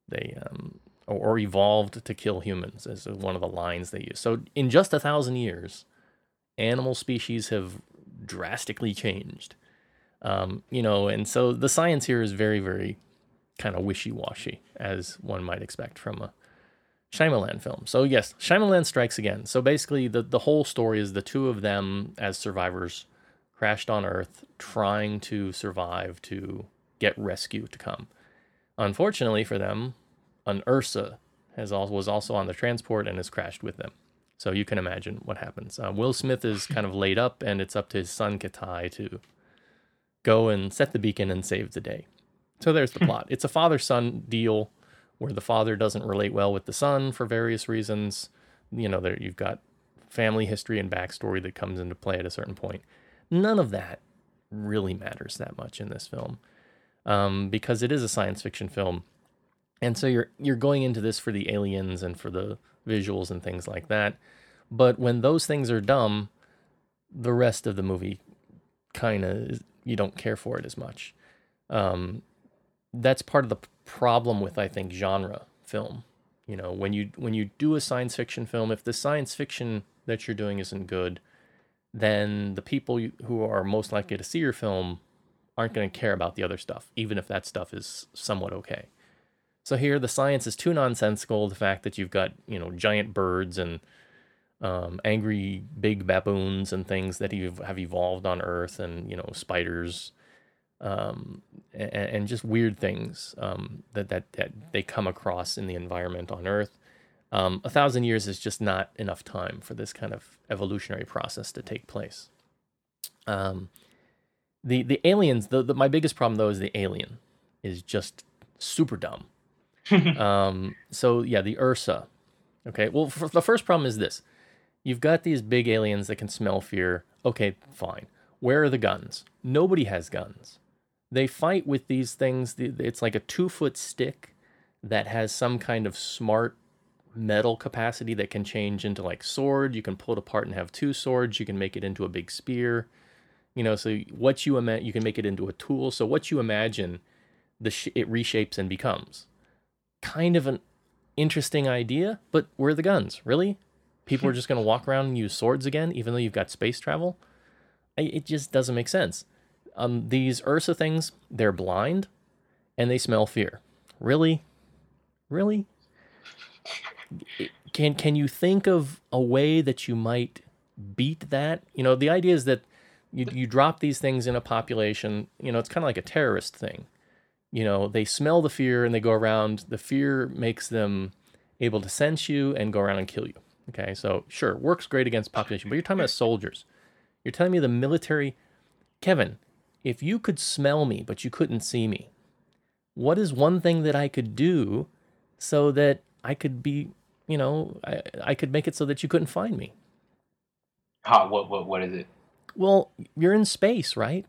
they um, or, or evolved to kill humans as one of the lines they use. So in just a thousand years, animal species have drastically changed. Um, you know, and so the science here is very, very kind of wishy-washy, as one might expect from a Shyamalan film. So yes, Shyamalan strikes again. So basically, the the whole story is the two of them as survivors crashed on Earth, trying to survive to get rescue to come. Unfortunately for them, an Ursa has also, was also on the transport and has crashed with them. So you can imagine what happens. Uh, Will Smith is kind of laid up, and it's up to his son Kitai to go and set the beacon and save the day. So there's the plot. It's a father son deal where the father doesn't relate well with the son for various reasons. You know, there you've got family history and backstory that comes into play at a certain point. None of that really matters that much in this film um, because it is a science fiction film, and so you're you're going into this for the aliens and for the visuals and things like that. But when those things are dumb, the rest of the movie kind of you don't care for it as much. Um, that's part of the problem with I think genre film. You know, when you when you do a science fiction film, if the science fiction that you're doing isn't good, then the people who are most likely to see your film aren't going to care about the other stuff, even if that stuff is somewhat okay. So here, the science is too nonsensical. The fact that you've got you know giant birds and um, angry big baboons and things that have evolved on Earth, and you know spiders, um, and, and just weird things um, that, that that they come across in the environment on Earth. Um, a thousand years is just not enough time for this kind of evolutionary process to take place. Um, the the aliens, the, the my biggest problem though is the alien is just super dumb. um, so yeah, the Ursa. Okay, well, f the first problem is this: you've got these big aliens that can smell fear. Okay, fine. Where are the guns? Nobody has guns. They fight with these things. It's like a two foot stick that has some kind of smart metal capacity that can change into like sword. You can pull it apart and have two swords. You can make it into a big spear. You know, so what you imagine, you can make it into a tool. So what you imagine, the sh- it reshapes and becomes. Kind of an interesting idea, but where are the guns? Really? People are just going to walk around and use swords again, even though you've got space travel? It just doesn't make sense. Um, these Ursa things, they're blind and they smell fear. Really? Really? Can can you think of a way that you might beat that? You know, the idea is that you you drop these things in a population, you know, it's kind of like a terrorist thing. You know, they smell the fear and they go around. The fear makes them able to sense you and go around and kill you. Okay, so sure, works great against population, but you're talking about soldiers. You're telling me the military, Kevin, if you could smell me but you couldn't see me, what is one thing that I could do so that I could be, you know, I, I could make it so that you couldn't find me? How, what, what, what is it? Well, you're in space, right?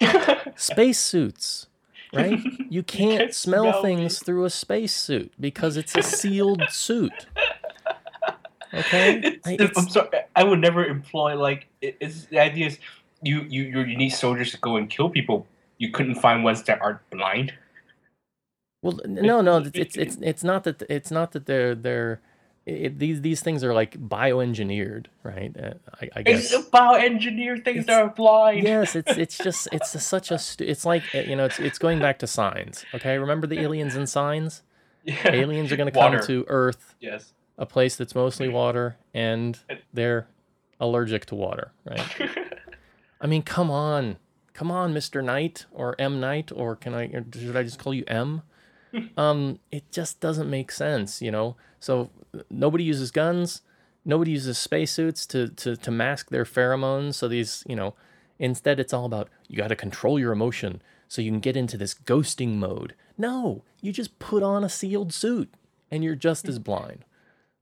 space suits, right? You can't can't smell, smell things through a space suit because it's a sealed suit. Okay? I- I'm sorry. I would never employ like it, it's the idea is you you you need soldiers to go and kill people. You couldn't find ones that aren't blind. Well, no, no, it's it's it's, it's not that it's not that they're they're it, these these things are like bioengineered, right? Uh, I, I guess. It's bioengineer things that are blind. yes, it's it's just it's a, such a stu- it's like uh, you know it's it's going back to signs. Okay, remember the aliens and signs? Yeah. Aliens are going to come to Earth, Yes. A place that's mostly water, and they're allergic to water, right? I mean, come on, come on, Mister Knight or M Knight, or can I? Or should I just call you M? um, it just doesn't make sense, you know. So nobody uses guns, nobody uses spacesuits to to to mask their pheromones. So these, you know, instead it's all about you got to control your emotion so you can get into this ghosting mode. No, you just put on a sealed suit and you're just as blind.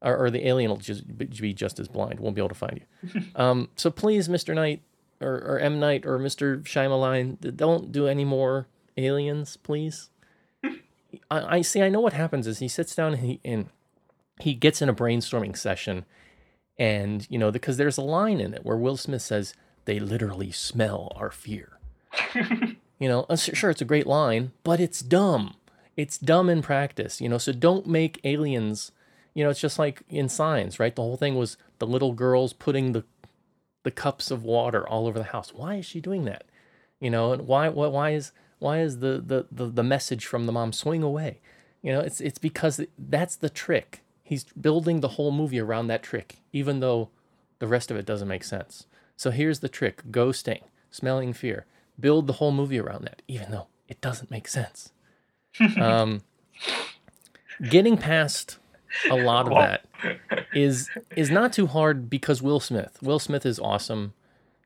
Or, or the alien will just be- just as blind, won't be able to find you. Um, so please, Mr. Knight or, or M. Knight or Mr. Shyamalan, don't do any more aliens, please. I, I see. I know what happens is he sits down and he and he gets in a brainstorming session, and you know because there's a line in it where Will Smith says they literally smell our fear. you know, sure, it's a great line, but it's dumb. It's dumb in practice. You know, so don't make aliens. You know, it's just like in Signs, right? The whole thing was the little girls putting the the cups of water all over the house. Why is she doing that? You know, and why why, why is why is the, the the the message from the mom swing away? You know, it's it's because that's the trick. He's building the whole movie around that trick, even though the rest of it doesn't make sense. So here's the trick: ghosting, smelling fear. Build the whole movie around that, even though it doesn't make sense. um, getting past a lot of that is is not too hard because Will Smith. Will Smith is awesome.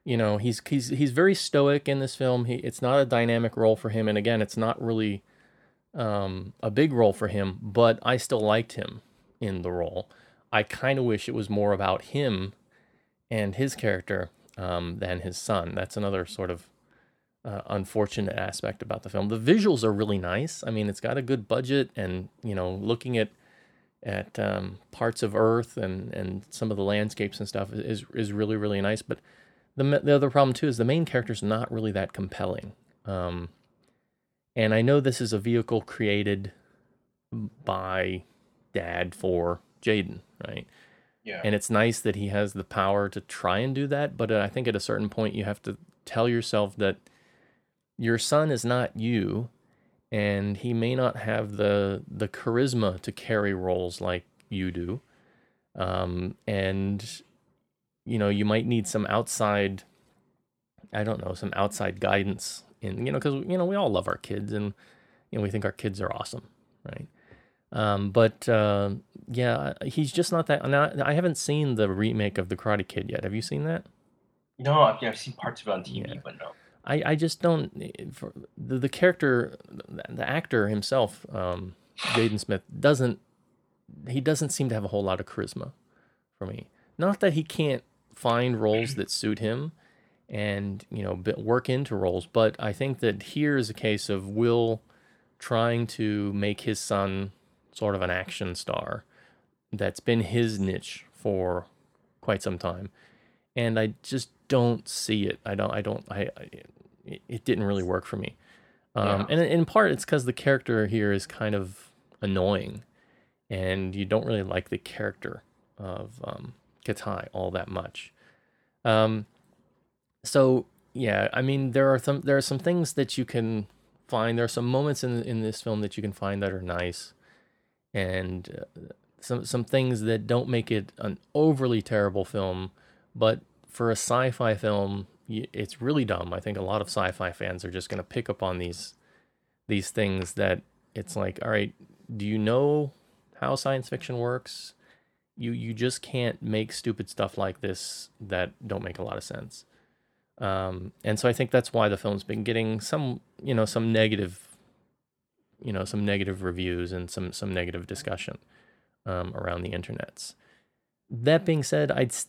You know, he's he's he's very stoic in this film. He it's not a dynamic role for him, and again, it's not really um, a big role for him. But I still liked him in the role. I kind of wish it was more about him and his character um, than his son. That's another sort of uh, unfortunate aspect about the film. The visuals are really nice. I mean, it's got a good budget, and you know, looking at at um, parts of Earth and and some of the landscapes and stuff is is really really nice. But the the other problem too is the main character's not really that compelling. Um, and I know this is a vehicle created by Dad for Jaden, right? Yeah. And it's nice that he has the power to try and do that, but I think at a certain point you have to tell yourself that your son is not you, and he may not have the the charisma to carry roles like you do, um, and you know you might need some outside. I don't know some outside guidance in you know because you know we all love our kids and you know we think our kids are awesome, right? Um, but uh, yeah, he's just not that. Now, I haven't seen the remake of the Karate Kid yet. Have you seen that? No, I've, I've seen parts of it on TV, Yeah. but no. I, I just don't. For the, the character, the actor himself, um, Jaden Smith doesn't. He doesn't seem to have a whole lot of charisma for me. Not that he can't find roles that suit him, and you know work into roles, but I think that here is a case of Will trying to make his son sort of an action star that's been his niche for quite some time and I just don't see it. I don't. I don't. I. I it, didn't really work for me. Um, And in part, it's because the character here is kind of annoying, and you don't really like the character of um, Kitai all that much. Um, so yeah, I mean, there are some there are some things that you can find. There are some moments in in this film that you can find that are nice, and uh, some some things that don't make it an overly terrible film but for a sci-fi film it's really dumb. I think a lot of sci-fi fans are just going to pick up on these these things that it's like all right do you know how science fiction works? You you just can't make stupid stuff like this that don't make a lot of sense. Um, and so i think that's why the film's been getting some you know some negative you know some negative reviews and some some negative discussion um, around the internets. That being said i'd s-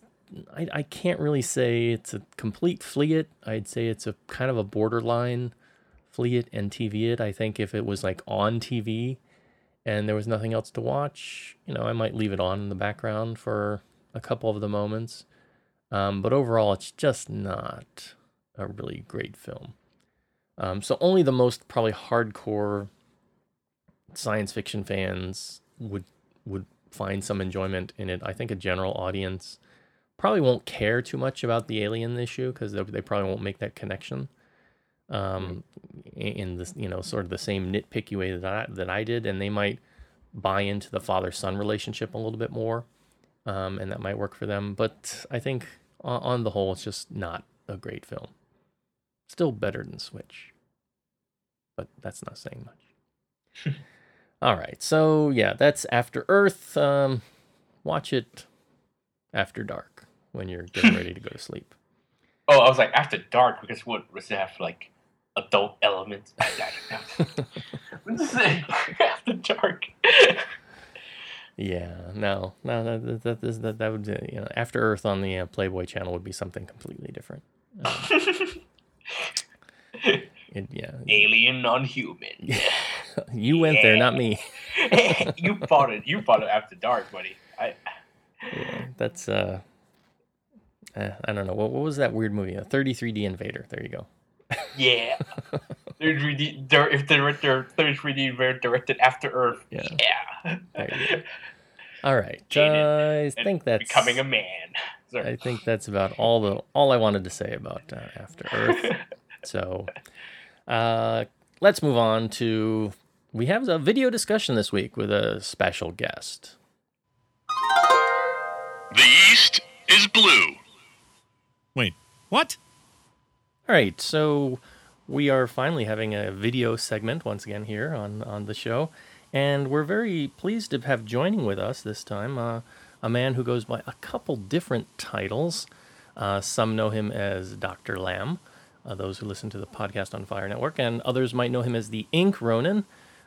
I, I can't really say it's a complete flee it. I'd say it's a kind of a borderline flee it and TV it. I think if it was like on TV and there was nothing else to watch, you know, I might leave it on in the background for a couple of the moments. Um, but overall, it's just not a really great film. Um, so only the most probably hardcore science fiction fans would would find some enjoyment in it. I think a general audience probably won't care too much about the alien issue because they, they probably won't make that connection um, in this you know sort of the same nitpicky way that I, that I did, and they might buy into the father son relationship a little bit more, um, and that might work for them. But I think on, on the whole, it's just not a great film. Still better than Switch, but that's not saying much. All right, so yeah, that's After Earth. Um, watch it after dark when you're getting ready to go to sleep. Oh, I was like after dark because what was it have like adult elements? What's this thing? after dark. Yeah, no, no, that that that, that, that would uh, you know After Earth on the uh, Playboy channel would be something completely different. Um, it, yeah, Alien non-human. you went there, not me. you bought it. You bought it after dark, buddy. I Yeah, that's uh, uh, I don't know what what was that weird movie? A 33D Invader. There you go. yeah. 33D, if the director 33D were directed after Earth, Yeah. yeah. There you go. All right, Jaded I think that's becoming a man. Sorry. I think that's about all the all I wanted to say about uh, After Earth. so, uh, let's move on to we have a video discussion this week with a special guest. The East is blue. Wait, what? All right, so we are finally having a video segment once again here on on the show, and we're very pleased to have joining with us this time uh, a man who goes by a couple different titles. Uh, some know him as Dr. Lamb, uh, those who listen to the podcast on Fire Network, and others might know him as the Ink Ronin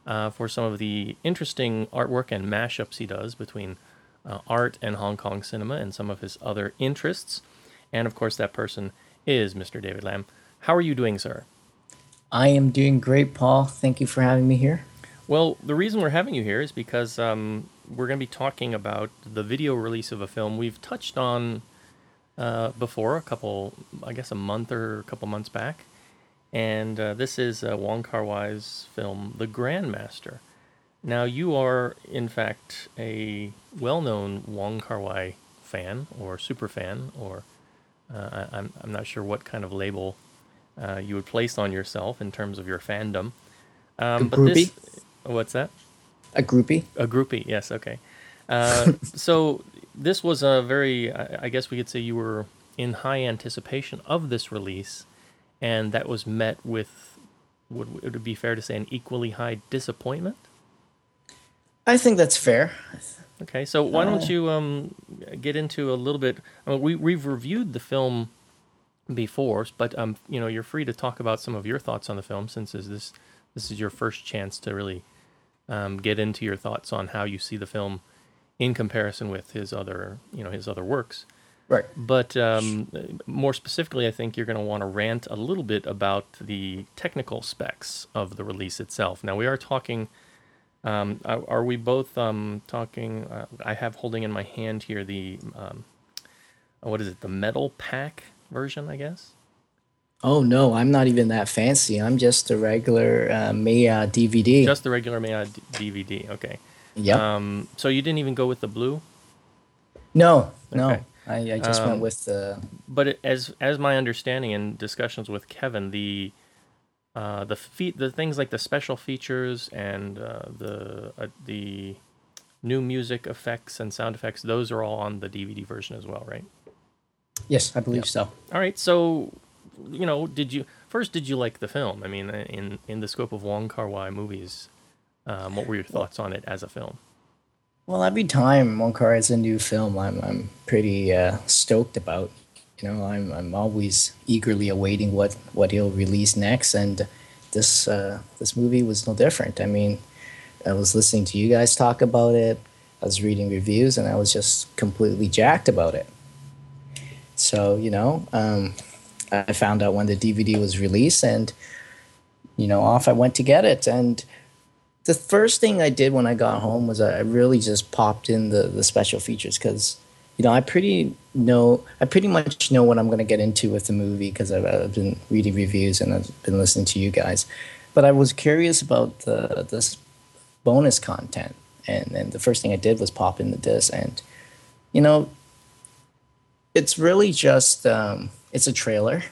uh, for some of the interesting artwork and mashups he does between uh, art and Hong Kong cinema and some of his other interests. And of course, that person is Mr. David Lamb. How are you doing, sir? I am doing great, Paul. Thank you for having me here. Well, the reason we're having you here is because um, we're going to be talking about the video release of a film we've touched on uh, before, a couple, I guess, a month or a couple months back. And uh, this is uh, Wong Kar Wai's film, The Grandmaster. Now, you are, in fact, a well known Wong Kar Wai fan or super fan, or uh, I, I'm, I'm not sure what kind of label uh, you would place on yourself in terms of your fandom. Um, A but this, groupie? what's that? A groupie? A groupie, yes, okay. Uh, so this was a very, I I guess we could say you were in high anticipation of this release, and that was met with, would, would it be fair to say, an equally high disappointment? I think that's fair. Okay, so why don't you um, get into a little bit? I mean, we we've reviewed the film before, but um, you know, you're free to talk about some of your thoughts on the film since is this this is your first chance to really um, get into your thoughts on how you see the film in comparison with his other you know his other works. Right. But um, more specifically, I think you're going to want to rant a little bit about the technical specs of the release itself. Now, we are talking. Um, are, are we both um, talking? Uh, I have holding in my hand here the um, what is it? The metal pack version, I guess. Oh no, I'm not even that fancy. I'm just a regular uh, Maya DVD. Just the regular Maya d- DVD. Okay. yep. Um, so you didn't even go with the blue, no, no. I, I just Um, went with the. but it, as as my understanding and discussions with Kevin, the uh, the fe- the things like the special features and uh, the uh, the new music effects and sound effects, those are all on the DVD version as well, right? Yes, I believe so. All right. So, you know, did you first? Did you like the film? I mean, in in the scope of Wong Kar Wai movies, um, what were your thoughts on it as a film? Well, every time Monkar has a new film, I'm I'm pretty uh, stoked about. You know, I'm I'm always eagerly awaiting what what he'll release next, and this uh, this movie was no different. I mean, I was listening to you guys talk about it. I was reading reviews, and I was just completely jacked about it. So you know, um, I found out when the DVD was released, and you know, off I went to get it, and the first thing I did when I got home was I really just popped in the, the special features because you know I pretty know I pretty much know what I'm going to get into with the movie because I've, I've been reading reviews and I've been listening to you guys, but I was curious about the this bonus content and the first thing I did was pop in the disc and you know it's really just um, it's a trailer.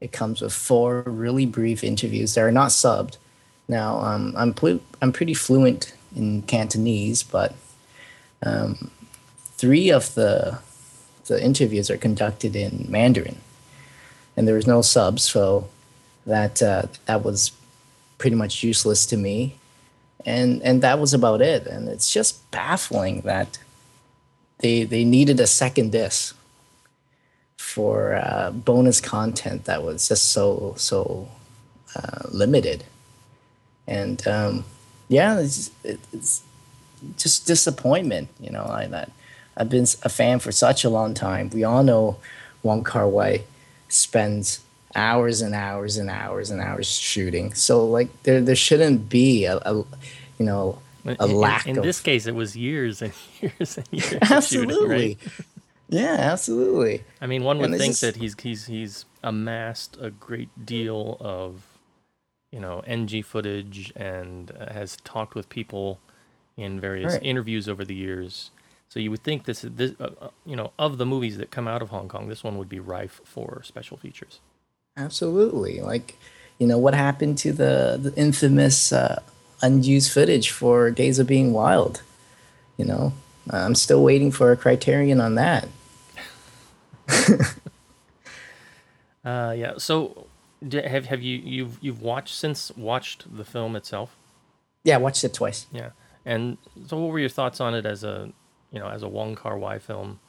It comes with four really brief interviews that are not subbed. Now, um, I'm plu- I'm pretty fluent in Cantonese, but um, three of the the interviews are conducted in Mandarin, and there was no subs, so that uh, that was pretty much useless to me, and and that was about it. And it's just baffling that they they needed a second disc for uh, bonus content that was just so so uh, limited and um, yeah, it's, it's just disappointment. You know, I that I've been a fan for such a long time. We all know Wong Kar Wai spends hours and hours and hours and hours shooting. So like there there shouldn't be a, a you know a In- in- lack in, of this case, it was years and years and years. of shooting, absolutely. right? Yeah, absolutely. I mean, one would think just- that he's he's he's amassed a great deal of, you know, NG footage and has talked with people in various Right. interviews over the years. So you would think this this uh, uh, you know of the movies that come out of Hong Kong, this one would be rife for special features. Absolutely. Like, you know, what happened to the, the infamous uh, unused footage for Days of Being Wild? You know, I'm still waiting for a criterion on that. Uh, yeah. So have have you you've you've watched since watched the film itself? Yeah, I watched it twice. Yeah. And so, what were your thoughts on it as a, you know, as a Wong Kar Wai film,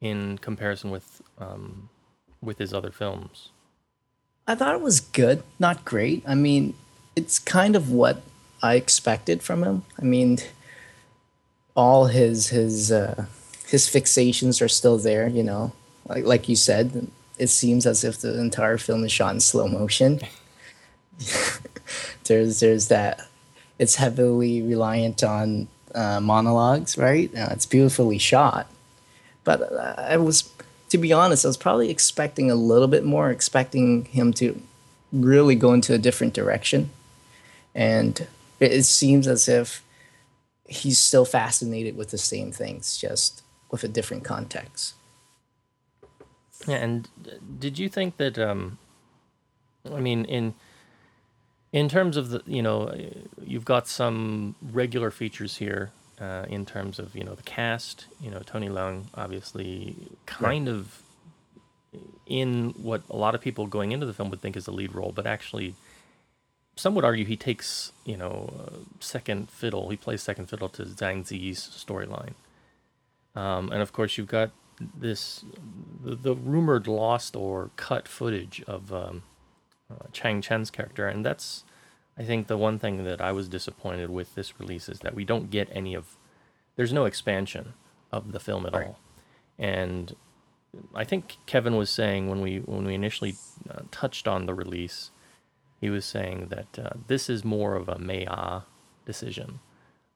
in comparison with, um, with his other films? I thought it was good, not great. I mean, it's kind of what I expected from him. I mean, all his his uh, his fixations are still there. You know, like like you said, it seems as if the entire film is shot in slow motion. there's there's that. It's heavily reliant on uh, monologues, right? Uh, it's beautifully shot, but uh, I was, to be honest, I was probably expecting a little bit more, expecting him to really go into a different direction, and it, it seems as if he's still fascinated with the same things, just with a different context. Yeah. And uh, did you think that, um, I mean, in in terms of the, you know, you've got some regular features here uh, in terms of you know the cast. You know, Tony Leung obviously kind of in what a lot of people going into the film would think is the lead role, but actually, some would argue he takes you know uh, second fiddle. He plays second fiddle to Zhang Ziyi's storyline, um, and of course you've got this the, the rumored lost or cut footage of um, uh, Chang Chen's character, and that's I think the one thing that I was disappointed with this release is that we don't get any of there's no expansion of the film at Right. all, and I think Kevin was saying when we when we initially uh, touched on the release, he was saying that uh, this is more of a Mei Ah decision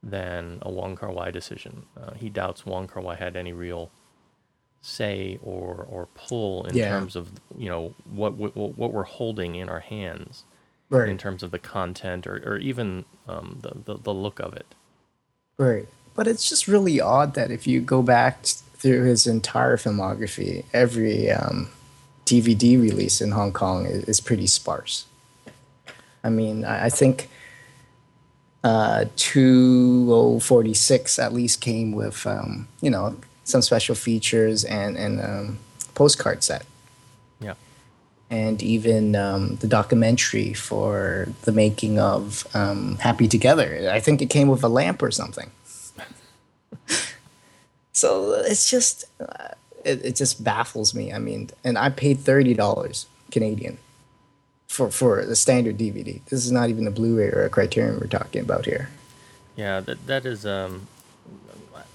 than a Wong Kar Wai decision. Uh, he doubts Wong Kar Wai had any real say or or pull in Yeah. terms of you know what what what we're holding in our hands Right. in terms of the content or, or even um, the, the the look of it. Right. But it's just really odd that if you go back through his entire filmography, every um, DVD release in Hong Kong is, is pretty sparse. I mean, I, I think uh, 2046 at least came with, um, you know, some special features and, and um, postcard set. Yeah. And even um, the documentary for the making of um, Happy Together. I think it came with a lamp or something. so it's just, uh, it, it just baffles me. I mean, and I paid $30 Canadian for, for the standard DVD. This is not even a Blu ray or a Criterion we're talking about here. Yeah, that that is. Um,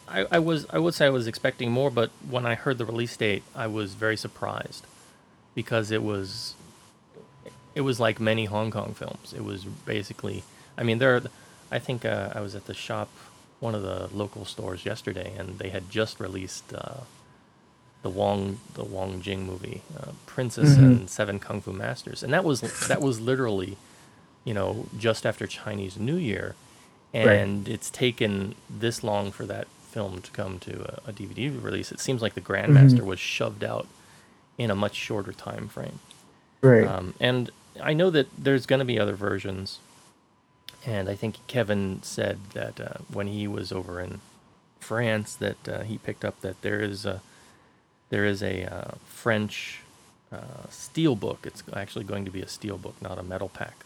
I, I was I would say I was expecting more, but when I heard the release date, I was very surprised because it was it was like many Hong Kong films. It was basically, I mean, there. are- I think uh, I was at the shop, one of the local stores yesterday, and they had just released uh, the Wong the Wong Jing movie, uh, Princess and Seven Kung Fu Masters, and that was that was literally, you know, just after Chinese New Year, and it's taken this long for that film to come to a, a DVD release. It seems like the Grandmaster was shoved out in a much shorter time frame. Right. Um, and I know that there's going to be other versions. And I think Kevin said that uh, when he was over in France, that uh, he picked up that there is a there is a uh, French uh, steel book. It's actually going to be a steel book, not a metal pack.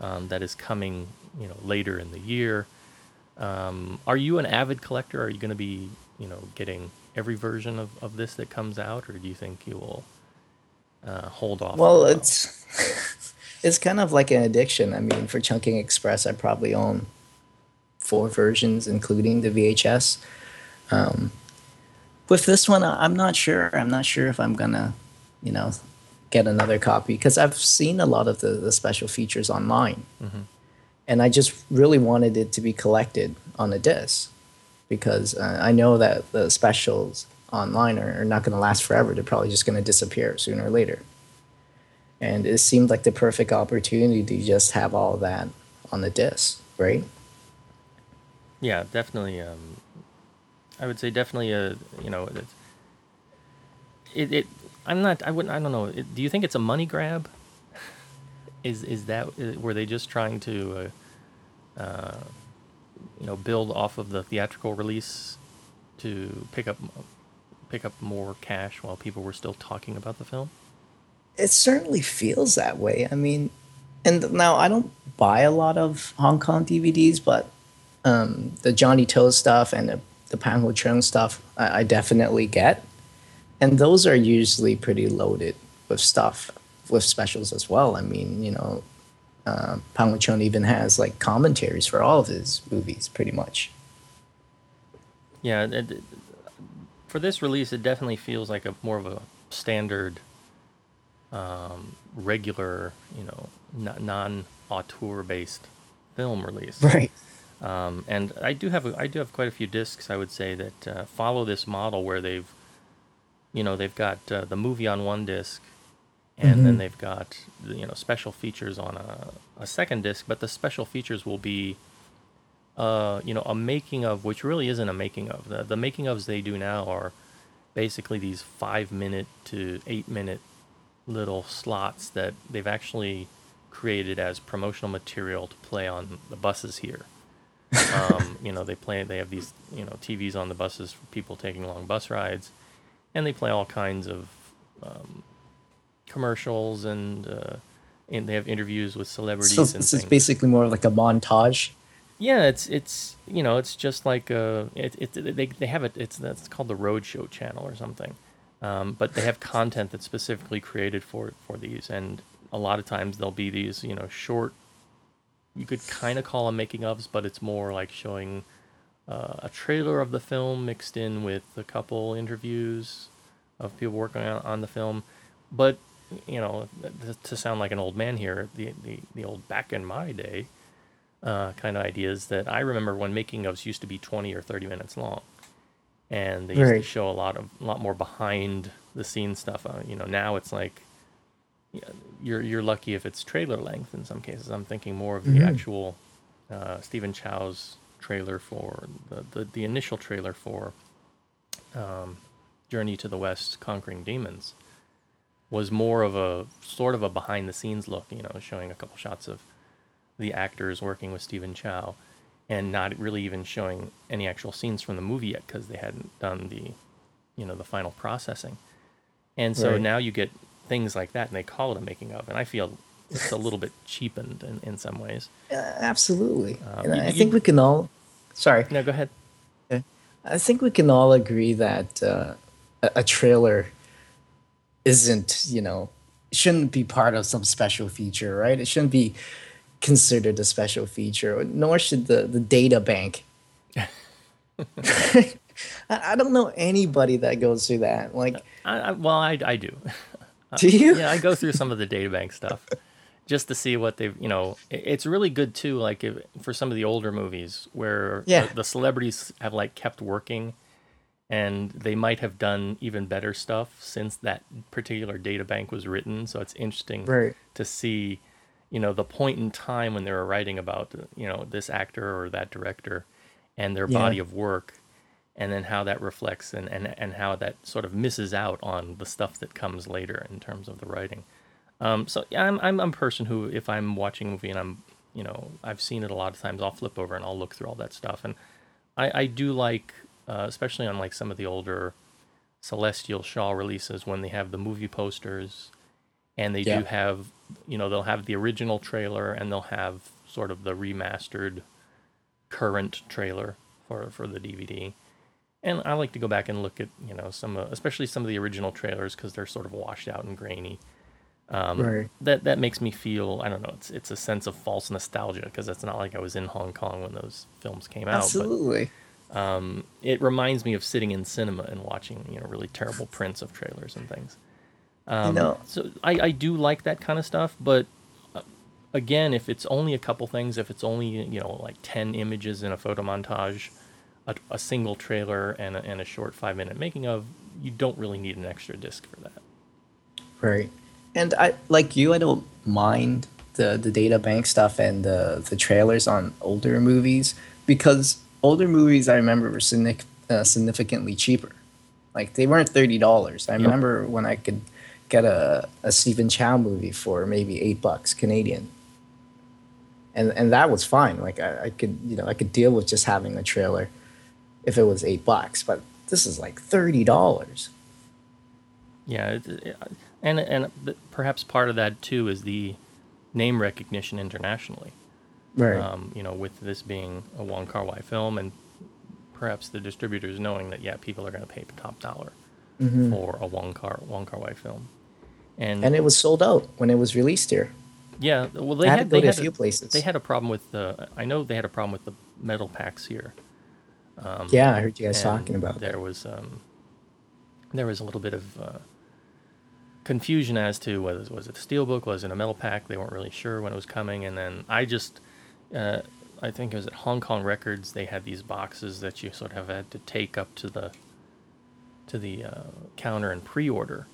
Um, that is coming, you know, later in the year. Um, are you an avid collector? Are you going to be, you know, getting every version of, of this that comes out, or do you think you will uh, hold off? Well, for a while? it's it's kind of like an addiction. I mean, for Chungking Express, I probably own four versions, including the VHS. Um, with this one, I'm not sure. I'm not sure if I'm gonna, you know, get another copy because I've seen a lot of the, the special features online, and I just really wanted it to be collected on a disc because uh, I know that the specials online are, are not going to last forever. They're probably just going to disappear sooner or later and it seemed like the perfect opportunity to just have all that on the disc, right? Yeah, definitely. Um, I would say definitely. A you know, it, it. I'm not. I wouldn't. I don't know. Do you think it's a money grab? Is is that uh, were they just trying to, uh, uh, you know, build off of the theatrical release to pick up pick up more cash while people were still talking about the film? It certainly feels that way. I mean, and now I don't buy a lot of Hong Kong DVDs, but um, the Johnnie To stuff and the, the Pang Ho Cheung stuff, I, I definitely get. And those are usually pretty loaded with stuff, with specials as well. I mean, you know, uh, Pang even has like commentaries for all of his movies, pretty much. Yeah, it, it- for this release, it definitely feels like a more of a standard, um, regular, you know, n- non-auteur based film release. Right. Um, and I do have a, I do have quite a few discs. I would say that uh, follow this model where they've, you know, they've got uh, the movie on one disc, and then they've got you know special features on a, a second disc. But the special features will be, uh, you know, a making of, which really isn't a making of. The the making ofs they do now are basically these five minute to eight minute little slots that they've actually created as promotional material to play on the buses here. um, you know, they play. They have these you know TVs on the buses for people taking long bus rides, and they play all kinds of um, commercials and uh, and they have interviews with celebrities So and this is basically more like a montage. Yeah, it's it's you know it's just like uh it, it they they have it it's that's called the Roadshow channel or something, um, but they have content that's specifically created for for these, and a lot of times there'll be these you know short, you could kind of call them making ofs, but it's more like showing uh, a trailer of the film mixed in with a couple interviews of people working on, on the film, but you know th- to sound like an old man here, the the, the old back in my day uh, kind of ideas that I remember when making ofs used to be 20 or 30 minutes long. And they used to show a lot of a lot more behind the scenes stuff. Uh, you know, now it's like you're you're lucky if it's trailer length in some cases. I'm thinking more of the actual uh, Stephen Chow's trailer for the, the, the initial trailer for um, Journey to the West Conquering Demons was more of a sort of a behind the scenes look, you know, showing a couple shots of the actors working with Stephen Chow and not really even showing any actual scenes from the movie yet because they hadn't done the you know the final processing. And so Right. now you get things like that and they call it a making of and I feel it's a little bit cheapened in, in some ways. Uh, absolutely. Um, and you- I you- think we can all. Sorry. No, go ahead. I think we can all agree that uh, a, trailer isn't, you know, shouldn't be part of some special feature, right? It shouldn't be considered a special feature, nor should the, the data bank. I, I don't know anybody that goes through that. Like, I, I, well, I, I do. do you? yeah, I go through some of the data bank stuff just to see what they've, you know, it's really good too. Like if, for some of the older movies where Yeah. the, the celebrities have like kept working and they might have done even better stuff since that particular data bank was written. So it's interesting Right. to see, you know, the point in time when they were writing about, you know, this actor or that director and their Yeah. body of work and then how that reflects and, and, and how that sort of misses out on the stuff that comes later in terms of the writing. Um, so yeah, I'm, I'm I'm a person who, if I'm watching a movie and I'm, you know, I've seen it a lot of times, I'll flip over and I'll look through all that stuff. And I, I do like, uh, especially on like some of the older Celestial Shaw releases when they have the movie posters and they Yeah. do have, you know, they'll have the original trailer and they'll have sort of the remastered current trailer for, for the DVD. And I like to go back and look at, you know, some, uh, especially some of the original trailers because they're sort of washed out and grainy. Um, Right. That that makes me feel, I don't know, it's it's a sense of false nostalgia because it's not like I was in Hong Kong when those films came out. But Absolutely. it reminds me of sitting in cinema and watching, you know, really terrible prints of trailers and things. Um, know- so I, I do like that kind of stuff, but uh, again, if it's only a couple things, if it's only you know like ten images in a photo montage, a, a single trailer and a, and a short five minute making of, you don't really need an extra disc for that. Right. And I like you, I don't mind the the data bank stuff and the the trailers on older movies because older movies I remember were signic- uh, significantly cheaper. Like they weren't thirty dollars. I remember when I could get a a Stephen Chow movie for maybe eight bucks Canadian. And and that was fine. Like I, I could you know I could deal with just having a trailer if it was eight bucks. But this is like thirty dollars. Yeah, it, it, and and perhaps part of that too is the name recognition internationally. Right. um, you know, with this being a Wong Kar Wai film, and perhaps the distributors knowing that yeah, people are going to pay top dollar for a Wong Kar Wong Kar Wai film, and, and it was sold out when it was released here. yeah, well they I had had, to go they to a few places. They had a problem with the. I know they had a problem with the metal packs here. yeah, I heard you guys talking about there that. was um, there was a little bit of uh, confusion as to whether was it a steelbook, was it a metal pack. They weren't really sure when it was coming, and then I just, uh, I think it was at Hong Kong Records. They had these boxes that you sort of had to take up to the to the uh, counter and pre-order.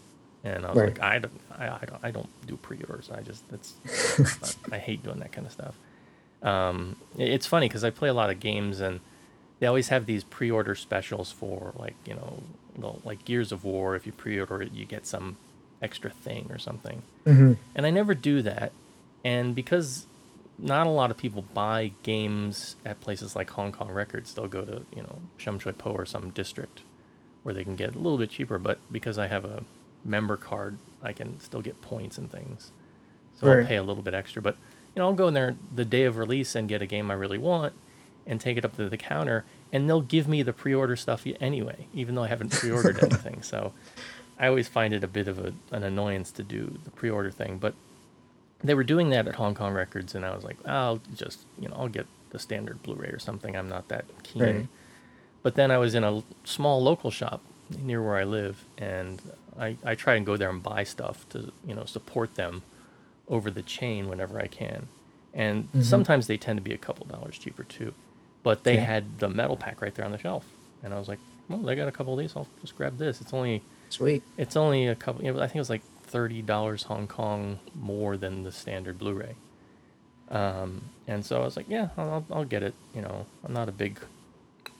And I was Right. like, I don't, I, I don't, I don't do pre-orders. I just, that's, I hate doing that kind of stuff. Um, it's funny because I play a lot of games and they always have these pre-order specials for like you know, like Gears of War. If you pre-order it, you get some extra thing or something. Mm-hmm. And I never do that. And because not a lot of people buy games at places like Hong Kong Records, they'll go to, you know, Sham Shui Po or some district where they can get a little bit cheaper. But because I have a member card, I can still get points and things. So Right. I'll pay a little bit extra. But, you know, I'll go in there the day of release and get a game I really want and take it up to the counter. And they'll give me the pre order stuff anyway, even though I haven't pre ordered anything. So I always find it a bit of a, an annoyance to do the pre order thing. But they were doing that at Hong Kong Records, and I was like, I'll just, you know, I'll get the standard Blu-ray or something. I'm not that keen. Right. But then I was in a small local shop near where I live, and I, I try and go there and buy stuff to, you know, support them over the chain whenever I can. And mm-hmm. sometimes they tend to be a couple dollars cheaper too. But they Okay. had the metal pack right there on the shelf, and I was like, well, they got a couple of these. I'll just grab this. It's only Sweet. it's only a couple. You know, I think it was like thirty dollars Hong Kong more than the standard Blu-ray. Um, and so I was like, yeah, I'll, I'll- get it. You know, I'm not a big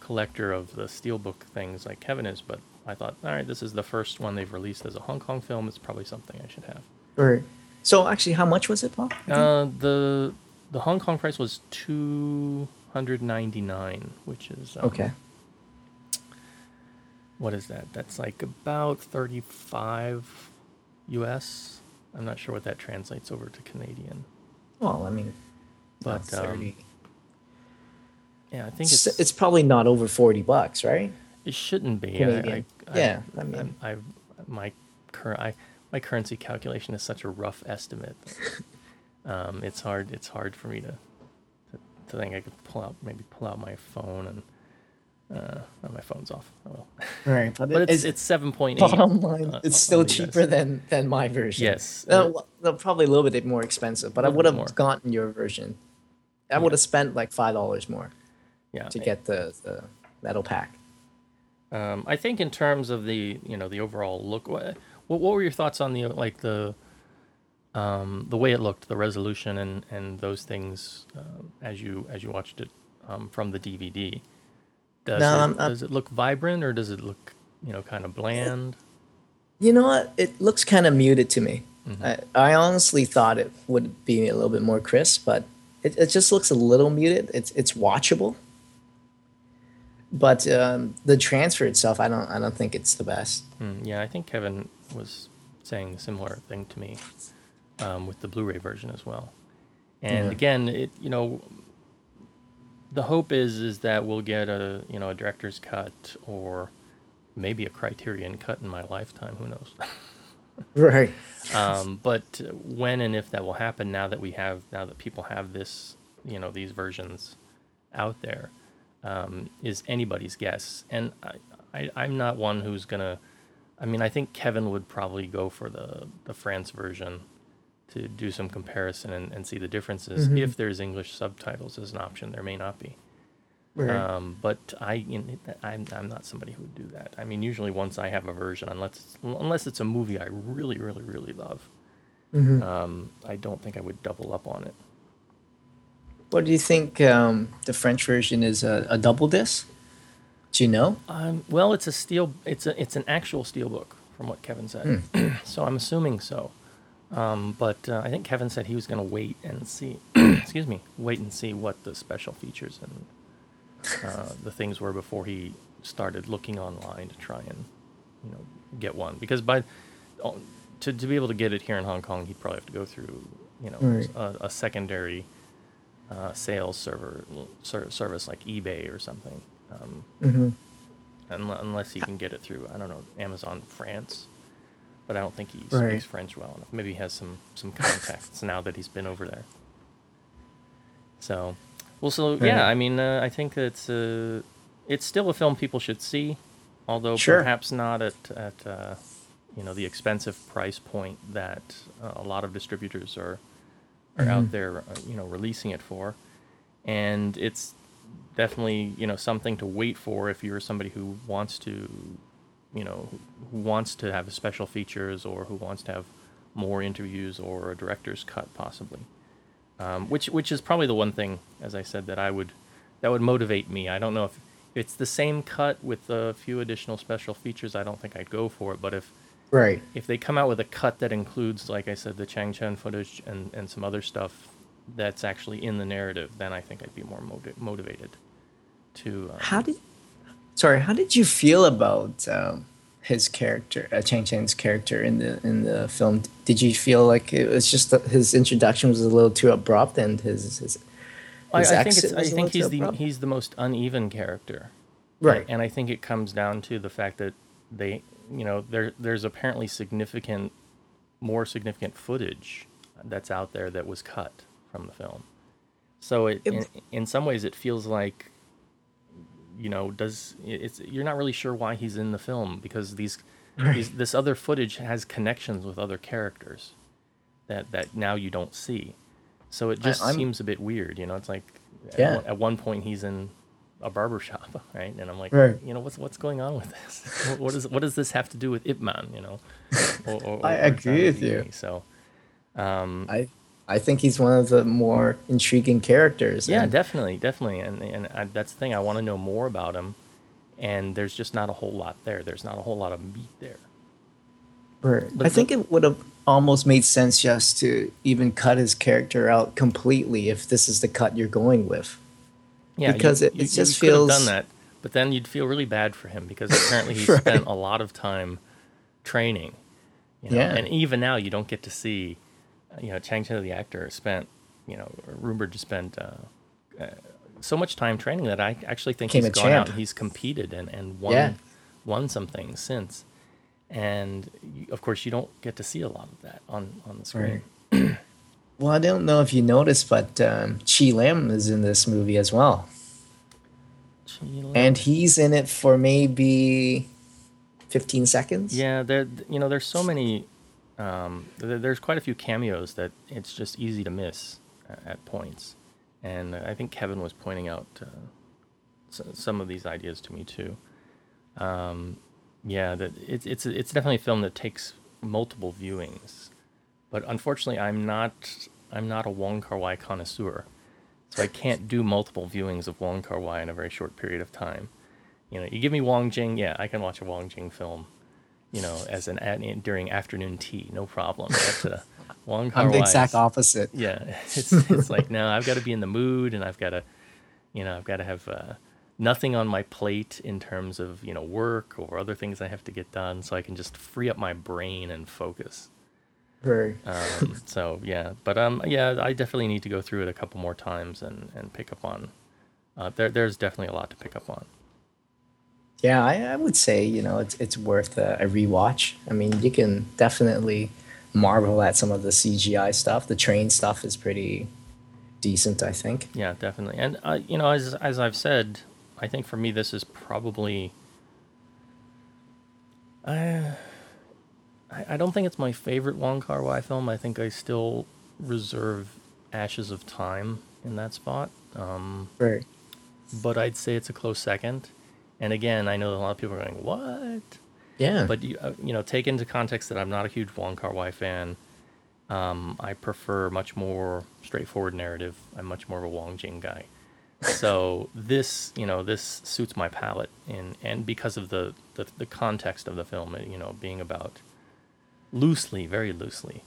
collector of the steelbook things like Kevin is, but I thought, all right, this is the first one they've released as a Hong Kong film. It's probably something I should have. Right. So actually, how much was it, Paul? Uh, the the Hong Kong price was two hundred ninety nine, which is um, okay. What is that? That's like about thirty five US. I'm not sure what that translates over to Canadian. Well, I mean, But, um, 30. Yeah, I think it's, it's it's probably not over 40 bucks, right? it shouldn't be. Canadian. I, Yeah, I, I mean- I, my current I my currency calculation is such a rough estimate. um, it's hard. It's hard for me to, to to think I could pull out maybe pull out my phone and uh, oh, my phone's off. Oh well. Right. but it's it's seven point eight. bottom line. it's still cheaper than than my version. Yes. Uh, well, probably a little bit more expensive, but I would have more. gotten your version. I would have spent like five dollars more yeah. to get the, the metal pack. Um, I think in terms of the you know the overall look, what what were your thoughts on the like the um, the way it looked, the resolution, and and those things um, as you as you watched it um, from the DVD? Does No, it, does it look vibrant or does it look you know kind of bland? You know what? It looks kind of muted to me. Mm-hmm. I, I honestly thought it would be a little bit more crisp, but it, it just looks a little muted. It's it's watchable, but um, the transfer itself, I don't I don't think it's the best. Mm, yeah, I think Kevin was saying a similar thing to me um, with the Blu-ray version as well. And Yeah. again, it you know, the hope is is that we'll get a you know a director's cut or maybe a Criterion cut in my lifetime. Who knows? Right. um, but when and if that will happen, now that we have now that people have this you know these versions out there, um, is anybody's guess. And I, I I'm not one who's gonna. I mean, I think Kevin would probably go for the the France version to do some comparison and, and see the differences. If there's English subtitles as an option, there may not be. Right. Um, but I, you know, I'm, I'm not somebody who would do that. I mean, usually once I have a version, unless it's, unless it's a movie I really, really, really love, um, I don't think I would double up on it. What do you think? Um, the French version is a, a double disc. Do you know? Um, well, it's a steel. It's a it's an actual steel book, from what Kevin said. so I'm assuming so. Um, but uh, I think Kevin said he was going to wait and see. excuse me, wait and see what the special features and uh, the things were before he started looking online to try and you know get one. Because by oh, to to be able to get it here in Hong Kong, he'd probably have to go through you know Right. a, a secondary uh, sales server ser- service like eBay or something. Um, Mm-hmm. unle- unless he can get it through I don't know Amazon France, but I don't think he Right. speaks French well enough. Maybe he has some some contacts now that he's been over there. So, well, so Right. yeah, I mean, uh, I think it's uh, it's still a film people should see, although Sure. perhaps not at at uh, you know the expensive price point that uh, a lot of distributors are are out there, uh, you know, releasing it for, and it's definitely you know something to wait for if you're somebody who wants to you know who wants to have special features or who wants to have more interviews or a director's cut possibly um, which which is probably the one thing as i said that i would that would motivate me i don't know if it's the same cut with a few additional special features i don't think i'd go for it but if Right. if they come out with a cut that includes, like I said, the Chang Chen footage and, and some other stuff that's actually in the narrative, then I think I'd be more motiv- motivated to. Uh, How did? Sorry, how did you feel about um, his character, uh, Chang Chen's character in the in the film? Did you feel like it was just that his introduction was a little too abrupt and his his, I, his I think it's, I think he's the abrupt? he's the most uneven character. right? and I think it comes down to the fact that they, you know, there there's apparently significant, more significant footage that's out there that was cut from the film. So it, in, It- in some ways, it feels like, you know, does it's you're not really sure why he's in the film because these, these this other footage has connections with other characters, that that now you don't see. So it just I'm- seems a bit weird, you know. It's like, at Yeah. one- at one point he's in a barber shop, right? And I'm like, Right. you know, what's what's going on with this? What- what is what does this have to do with Ip Man? You know, or, or, I agree with you. So, um, I I think he's one of the more intriguing characters. yeah, and- definitely, definitely, and and I, that's the thing. I want to know more about him, and there's just not a whole lot there. There's not a whole lot of meat there. Right. But I think it would have almost made sense just to even cut his character out completely if this is the cut you're going with. Yeah, Because you, it- it you, just you feels- done that, but then you'd feel really bad for him because apparently he Right. spent a lot of time training. You know? Yeah. and even now you don't get to see, uh, you know, Chang Chen the actor spent, you know, rumored to spend uh, uh, so much time training that I actually think Became he's gone out champ. and he's competed and and won Yeah. won some things since, and you, of course you don't get to see a lot of that on on the screen. Well, I don't know if you noticed, but um, Chi Lim is in this movie as well, and he's in it for maybe fifteen seconds. Yeah, there. You know, there's so many. Um, there, there's quite a few cameos that it's just easy to miss uh, at points, and I think Kevin was pointing out uh, some of these ideas to me too. Um, yeah, that it's it's it's definitely a film that takes multiple viewings, but unfortunately, I'm not I'm not a Wong Kar Wai connoisseur, so I can't do multiple viewings of Wong Kar Wai in a very short period of time. You know, you give me Wong Jing, yeah, I can watch a Wong Jing film, you know, as an at, during afternoon tea, no problem. But uh, Wong Kar I'm the exact opposite. yeah, it's it's like no, I've got to be in the mood, and I've got to, you know, I've got to have uh, nothing on my plate in terms of you know work or other things I have to get done, so I can just free up my brain and focus. Right. Um, so yeah, but um, yeah, I definitely need to go through it a couple more times and and pick up on. Uh, there, there's definitely a lot to pick up on. Yeah, I, I would say you know it's it's worth a, a rewatch. I mean, you can definitely marvel at some of the CGI stuff. The train stuff is pretty decent, I think. Yeah, definitely. And uh, you know, as as I've said, I think for me this is probably. I, I I don't think it's my favorite Wong Kar Wai film. I think I still reserve Ashes of Time in that spot. Um, Right. but I'd say it's a close second. And again, I know a lot of people are going, "What?" Yeah. But you, uh, you know, take into context that I'm not a huge Wong Kar Wai fan. Um, I prefer much more straightforward narrative. I'm much more of a Wong Jing guy. So this, you know, this suits my palate, and and because of the, the the context of the film, you know, being about loosely, very loosely,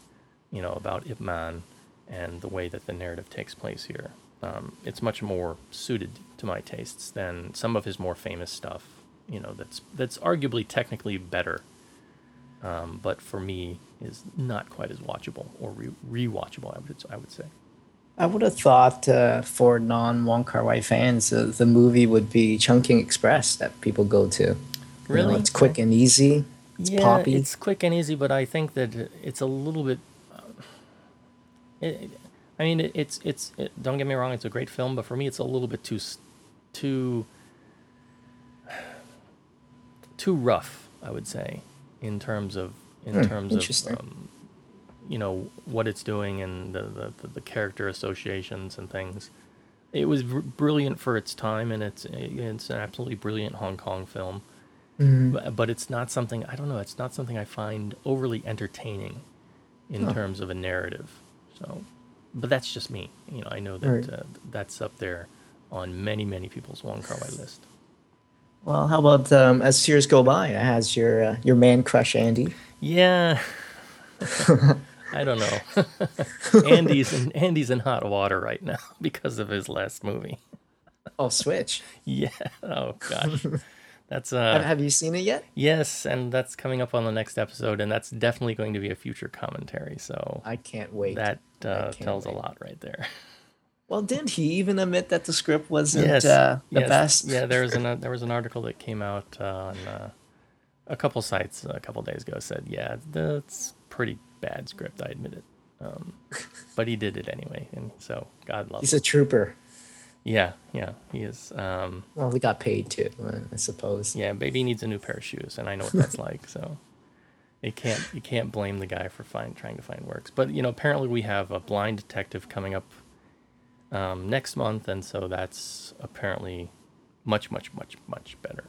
you know, about Ip Man and the way that the narrative takes place here. Um, it's much more suited to my tastes than some of his more famous stuff. You know, that's that's arguably technically better, um, but for me is not quite as watchable or re- rewatchable. I would I would say. I would have thought uh, for non Wong Kar Wai fans, uh, the movie would be Chungking Express that people go to. You know, Really? it's quick and easy. It's yeah, poppy. it's quick and easy, but I think that it's a little bit. Uh, it, I mean, it, it's it's. It, don't get me wrong; it's a great film, but for me, it's a little bit too too too rough. I would say, in terms of in Hmm, terms of um, you know what it's doing and the, the the- character associations and things. It was br- brilliant for its time, and it's it's an absolutely brilliant Hong Kong film but, but it's not something I don't know. It's not something I find overly entertaining in terms of a narrative. So, but that's just me. You know, I know that Right. uh, that's up there on many many people's Wong Kar Wai list. Well, how about um, as years go by, has your uh, your man crush Andy? Yeah. I don't know. Andy's in Andy's in hot water right now because of his last movie. Oh, Switch. Yeah. Oh gosh. That's Have, uh have you seen it yet? yes, and that's coming up on the next episode, and that's definitely going to be a future commentary. So I can't wait. that uh, can't tells a lot right there. Well, didn't he even admit that the script wasn't yes, uh, the yes. best? Yeah, there was an uh, there was an article that came out uh, on uh, a couple sites a couple days ago said, yeah, that's pretty bad script. I admit it, um, but he did it anyway, and so God love He's him. a trooper. Yeah, yeah, he is. Um, Well, he got paid too, I suppose. yeah, baby needs a new pair of shoes, and I know what that's like. So it can't you can't blame the guy for find trying to find works. But you know, apparently we have a blind detective coming up um, next month, and so that's apparently much, much, much, much better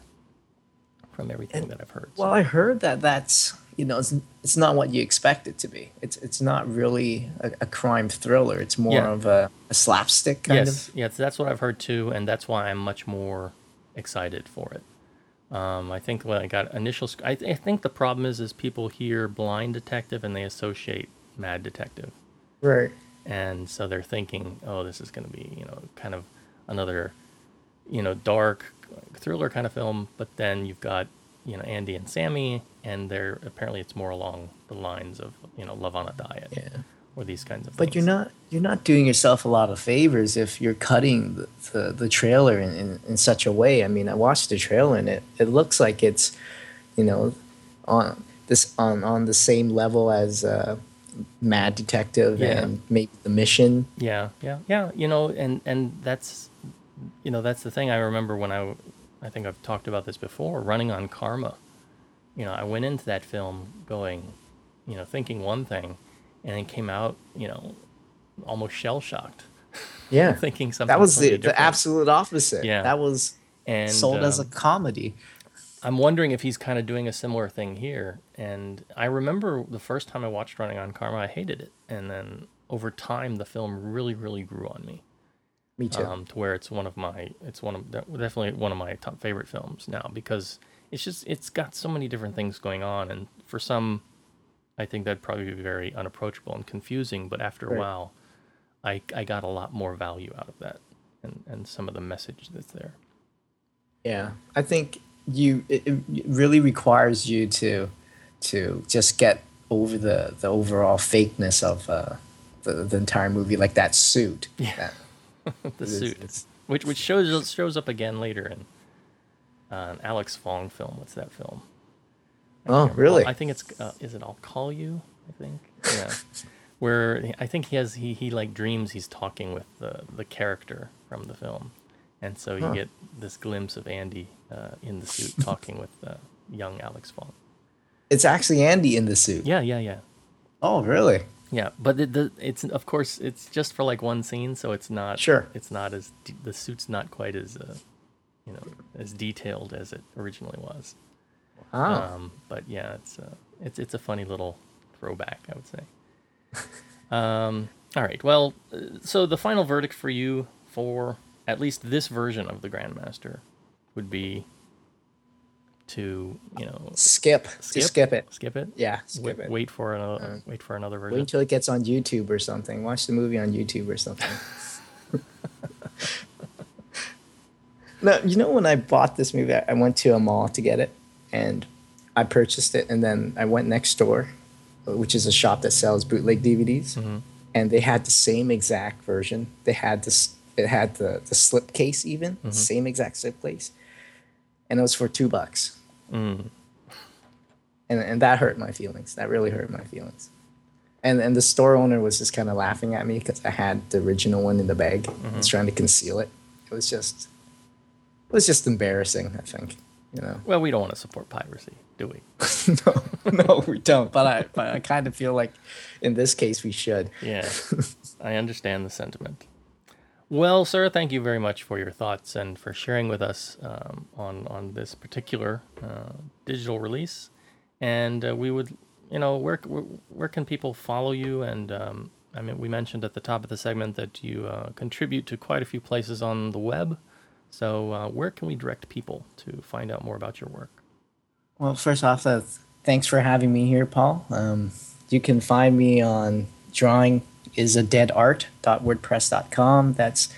from everything that I've heard. Well, so. I heard that that's you know it's, it's not what you expect it to be. It's it's not really a, a crime thriller. It's more Yeah. of a, a slapstick kind yes, of. yes, that's what I've heard too, and that's why I'm much more excited for it. Um, I think when I got initial, I, th- I think the problem is is people hear blind detective and they associate mad detective, Right. And so they're thinking, oh, this is going to be you know kind of another you know dark thriller kind of film. But then you've got you know Andy and Sammy, and they're apparently it's more along the lines of you know Love on a Diet, Yeah. or these kinds of. But things. you're not you're not doing yourself a lot of favors if you're cutting the, the, the trailer in, in, in such a way. I mean, I watched the trailer and it, it looks like it's, you know, on this on, on the same level as uh, Mad Detective Yeah. and maybe The Mission. Yeah, yeah, yeah. You know, and and that's, you know, that's the thing. I remember when I, I think I've talked about this before. Running on Karma. You know, I went into that film going, you know, thinking one thing, and then came out, you know, almost shell shocked, Yeah, thinking something. that was the, the absolute opposite. Yeah. that was and sold as a um, comedy. I'm wondering if he's kind of doing a similar thing here. And I remember the first time I watched Running on Karma, I hated it, and then over time, the film really, really grew on me. Me too. um, to where it's one of my it's one of definitely one of my top favorite films now because it's just it's got so many different things going on and for some I think that'd probably be very unapproachable and confusing but after a while I I got a lot more value out of that and and some of the message that's there Yeah, I think you it, it really requires you to to just get over the the overall fakeness of uh, the the entire movie, like that suit. Yeah. That- the suit it's- which which shows shows up again later in uh, an Alex Fong film what's that film I Oh, really? I think it's uh, is it I'll call you. I think yeah, where I think he has he he like dreams he's talking with the the character from the film, and so you Huh. get this glimpse of Andy uh, in the suit talking with uh, young Alex Fong. It's actually Andy in the suit. Yeah, yeah, yeah, Oh, really? yeah. But it, the it's of course it's just for like one scene, so it's not Sure. It's not as the suit's not quite as uh, you know as detailed as it originally was. Wow. Um, but yeah, it's uh, it's it's a funny little throwback, I would say. um, all right. Well, uh, so the final verdict for you for at least this version of the Grandmaster would be to you know skip. skip skip it. skip it. Yeah, skip Wait, it. wait for another wait for another version. Wait until it gets on YouTube or something. Watch the movie on YouTube or something. no, you know when I bought this movie, I I went to a mall to get it, and I purchased it, and then I went next door, which is a shop that sells bootleg DVDs, Mm-hmm. and they had the same exact version. They had this. It had the the slip case even, Mm-hmm. same exact slip case, and it was for two bucks. Mm. and and that hurt my feelings. That really hurt my feelings. And and the store owner was just kind of laughing at me because I had the original one in the bag. I was trying to conceal it. It was just, it was just embarrassing. I think, you know. Well, we don't want to support piracy, do we? no, no, we don't. But I, but I kind of feel like, in this case, we should. Yeah, I understand the sentiment. Well, sir, thank you very much for your thoughts and for sharing with us um, on on this particular uh, digital release. And uh, we would, you know, where where, where can people follow you? And um, I mean, we mentioned at the top of the segment that you uh, contribute to quite a few places on the web. So, uh, where can we direct people to find out more about your work? Well, first off, uh, thanks for having me here, Paul. Um, you can find me on drawing is a dead art.wordpress.com. That's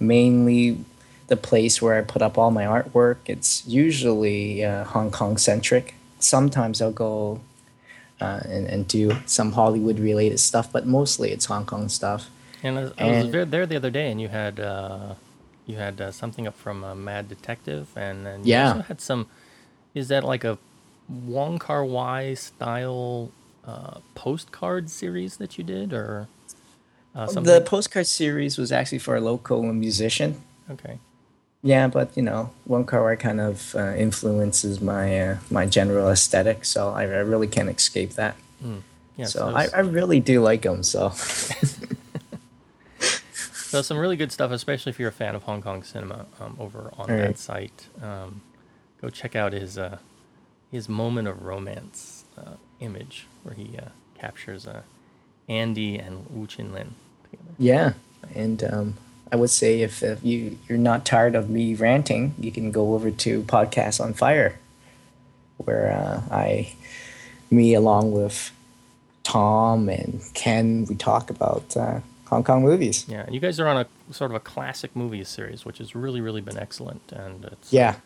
mainly the place where I put up all my artwork. It's usually uh, Hong Kong centric. Sometimes I'll go uh, and, and do some Hollywood related stuff, but mostly it's Hong Kong stuff. And I was, I was there, there the other day, and you had uh, you had uh, something up from uh, Mad Detective, and then you Yeah. also had some. Is that like a Wong Kar Wai style uh, postcard series that you did, or uh, something? The postcard series was actually for a local musician. okay. Yeah, but you know, one car kind of uh, influences my uh, my general aesthetic, so I, I really can't escape that. Yeah. so so, I, I really do like him. So so some really good stuff, especially if you're a fan of Hong Kong cinema. Um, over on All that right. site, um, go check out his uh, his moment of romance uh, image where he uh, captures uh, Andy and Wu Chien Lien together. yeah, and um, I would say if, if you you're not tired of me ranting, you can go over to Podcast on Fire, where uh, I, me along with Tom and Ken, we talk about uh, Hong Kong movies. Yeah, you guys are on a sort of a classic movies series, which has really, really been excellent. And it's, Yeah,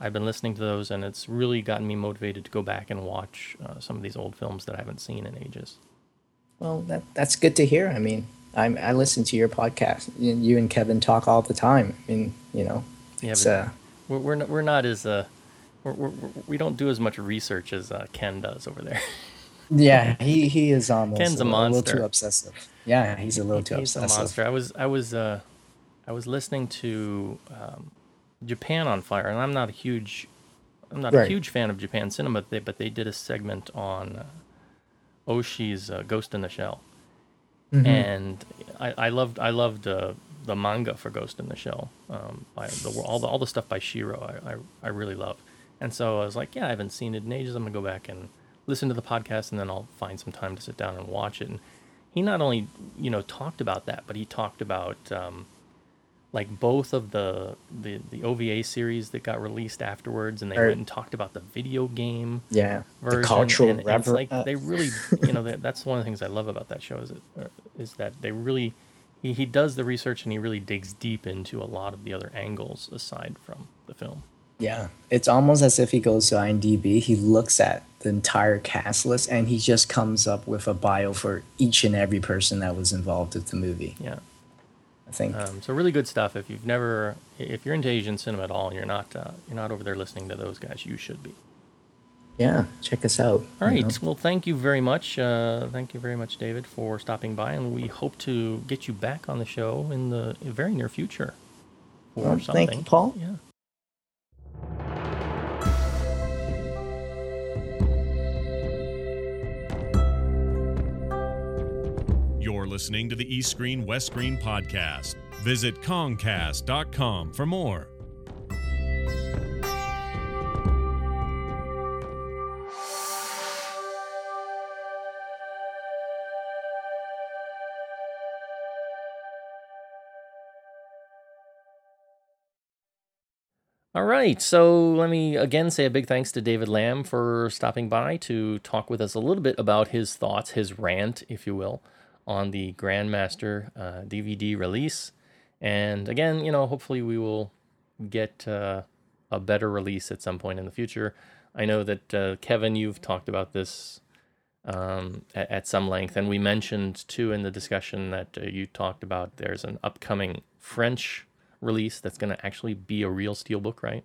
I've been listening to those, and it's really gotten me motivated to go back and watch uh, some of these old films that I haven't seen in ages. Well, that that's good to hear. I mean, I'm, I listen to your podcast. You, and Kevin talk all the time. I mean, you know, Yeah, it's uh, we're we're not, we're not as uh, we're, we're, we don't do as much research as uh, Ken does over there. Yeah, he he is almost Ken's a a, little too obsessive. Yeah, he's a little too He's a monster. I was I was uh, I was listening to um, Japan on Fire, and I'm not a huge I'm not a huge fan of Japan cinema, but they, but they did a segment on uh, Oshii's uh, Ghost in the Shell, Mm-hmm. and I, I loved I loved uh, the manga for Ghost in the Shell, um, by the all the all the stuff by Shirow. I, I I really love, and so I was like, yeah, I haven't seen it in ages. I'm gonna go back and listen to the podcast, and then I'll find some time to sit down and watch it. And he not only you know talked about that, but he talked about um, like both of the, the the OVA series that got released afterwards, and they Right. went and talked about the video game Yeah, version. the cultural and, and it's like uh, they really, you know, that, that's one of the things I love about that show is it, uh, that they really he, he does the research and he really digs deep into a lot of the other angles aside from the film. yeah. It's almost as if he goes to IMDb. He looks at the entire cast list and he just comes up with a bio for each and every person that was involved with the movie. Yeah. I think. Um, so really good stuff. If you've never, if you're into Asian cinema at all, and you're not, uh, you're not over there listening to those guys, you should be. yeah, check us out. All right. you know. Well, thank you very much. Uh, thank you very much, David, for stopping by, and we hope to get you back on the show in the very near future. For Well, something. thank you, Paul. Yeah. You're listening to the East Screen West Screen podcast. Visit Comcast.com for more. All right. So let me again say a big thanks to David Lamb for stopping by to talk with us a little bit about his thoughts, his rant, if you will, on the Grandmaster uh, DVD release. And again, you know, hopefully we will get uh, a better release at some point in the future. I know that uh, Kevin, you've talked about this um, at, at some length, and we mentioned too in the discussion that uh, you talked about. There's an upcoming French release that's going to actually be a real steelbook, right?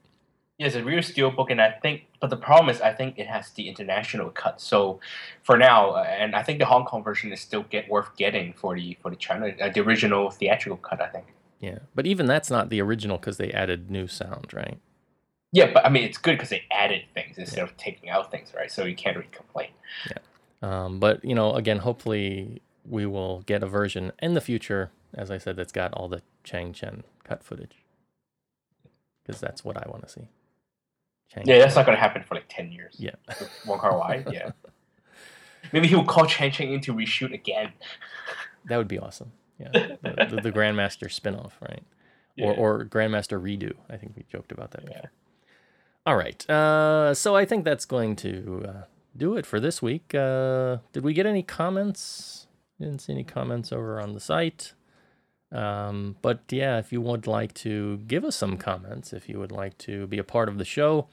Yeah, it's a real steel book, and I think, but the problem is, I think it has the international cut. So, for now, uh, and I think the Hong Kong version is still get worth getting for the for the China, uh, the original theatrical cut. I think. Yeah, but even that's not the original because they added new sound, right? Yeah, but I mean, it's good because they added things instead of taking out things, right? So you can't really complain. Um, but you know, again, hopefully we will get a version in the future, as I said, that's got all the Chang Chen cut footage, because that's what I want to see. Chang Yeah, that's not going to happen for like ten years. Yeah. Wong Kar Wai. Yeah. Maybe he'll call Chang Chen in to reshoot again. That would be awesome. Yeah, the, the, the Grandmaster spinoff, right? or, Yeah. or or Grandmaster Redo. I think we joked about that before. All right. Uh, so I think that's going to uh, do it for this week. Uh, did we get any comments? Didn't see any comments over on the site. Um, but yeah, if you would like to give us some comments, if you would like to be a part of the show,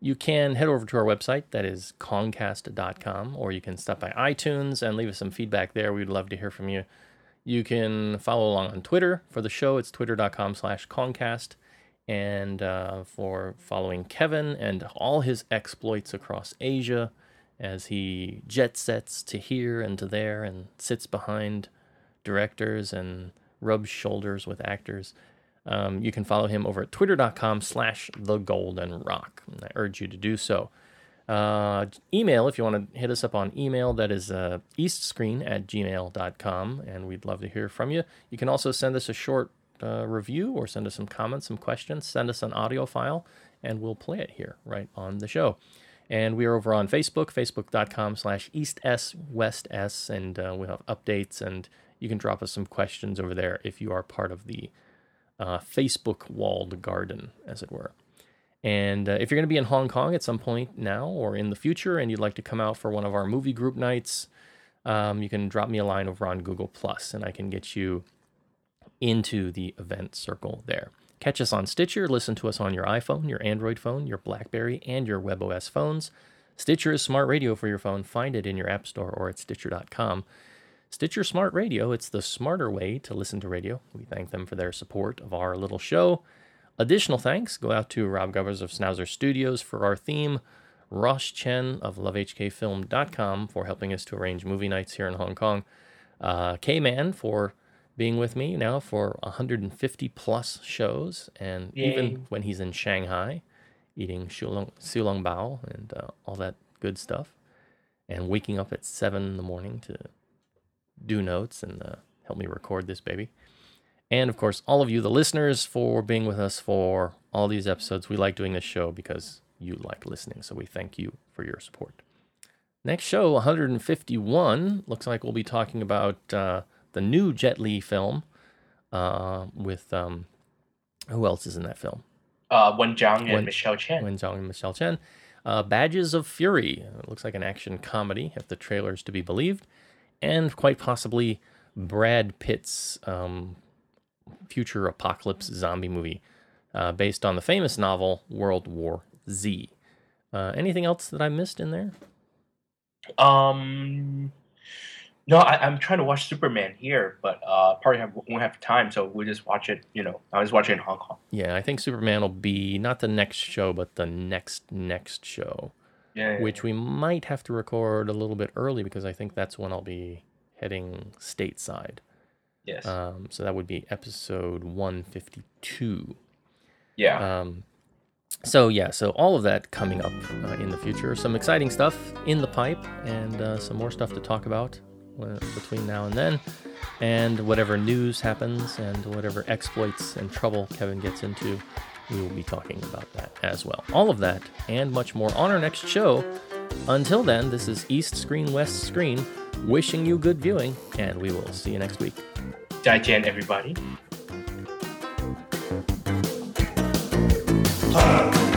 you can head over to our website, that is concast.com, or you can stop by iTunes and leave us some feedback there. We'd love to hear from you. You can follow along on Twitter for the show. It's twitter.com slash concast. And uh, for following Kevin and all his exploits across Asia as he jet sets to here and to there and sits behind directors and rubs shoulders with actors. Um, you can follow him over at twitter.com slash the golden rock. I urge you to do so. Uh, email, if you want to hit us up on email, that is uh, eastscreen at gmail.com, and we'd love to hear from you. You can also send us a short uh, review or send us some comments, some questions. Send us an audio file, and we'll play it here right on the show. And we are over on Facebook, facebook.com slash east s west s, and uh, we have updates, and you can drop us some questions over there if you are part of the uh, Facebook walled garden, as it were. And uh, if you're going to be in Hong Kong at some point now or in the future, and you'd like to come out for one of our movie group nights, um, you can drop me a line over on Google Plus, and I can get you into the event circle there. Catch us on Stitcher. Listen to us on your iPhone, your Android phone, your BlackBerry, and your WebOS phones. Stitcher is smart radio for your phone. Find it in your App Store or at Stitcher.com. Stitcher Smart Radio, it's the smarter way to listen to radio. We thank them for their support of our little show. Additional thanks go out to Rob Govers of Snauzer Studios for our theme, Ross Chen of lovehkfilm.com for helping us to arrange movie nights here in Hong Kong, uh, K-Man for being with me now for 150 plus shows, and Yay. even when he's in Shanghai, eating shulong, sulong bao and uh, all that good stuff, and waking up at 7 in the morning to do notes and uh, help me record this baby. And of course, all of you, the listeners, for being with us for all these episodes. We like doing this show because you like listening. So we thank you for your support. Next show, 151, looks like we'll be talking about uh, the new Jet Li film uh, with um, who else is in that film? Uh, Wen Zhang and Wen- Michelle Chen. Wen Zhang and Michelle Chen. Uh, Badges of Fury. It looks like an action comedy, if the trailer is to be believed. And quite possibly Brad Pitt's um, future apocalypse zombie movie uh, based on the famous novel World War Z. Uh, anything else that I missed in there? Um, no, I, I'm trying to watch Superman here, but uh, probably have, won't have time, so we'll just watch it. You know, I was watching in Hong Kong. Yeah, I think Superman will be not the next show, but the next next show, Yeah, yeah, which we might have to record a little bit early because I think that's when I'll be heading stateside. yes, Um, so that would be episode 152. yeah. Um, so yeah, so all of that coming up uh, in the future. Some exciting stuff in the pipe, and uh, some more stuff to talk about uh, between now and then. And whatever news happens, and whatever exploits and trouble Kevin gets into, we will be talking about that as well. All of that and much more on our next show. Until then, this is East Screen West Screen, wishing you good viewing, and we will see you next week. 再见, everybody. Podcast.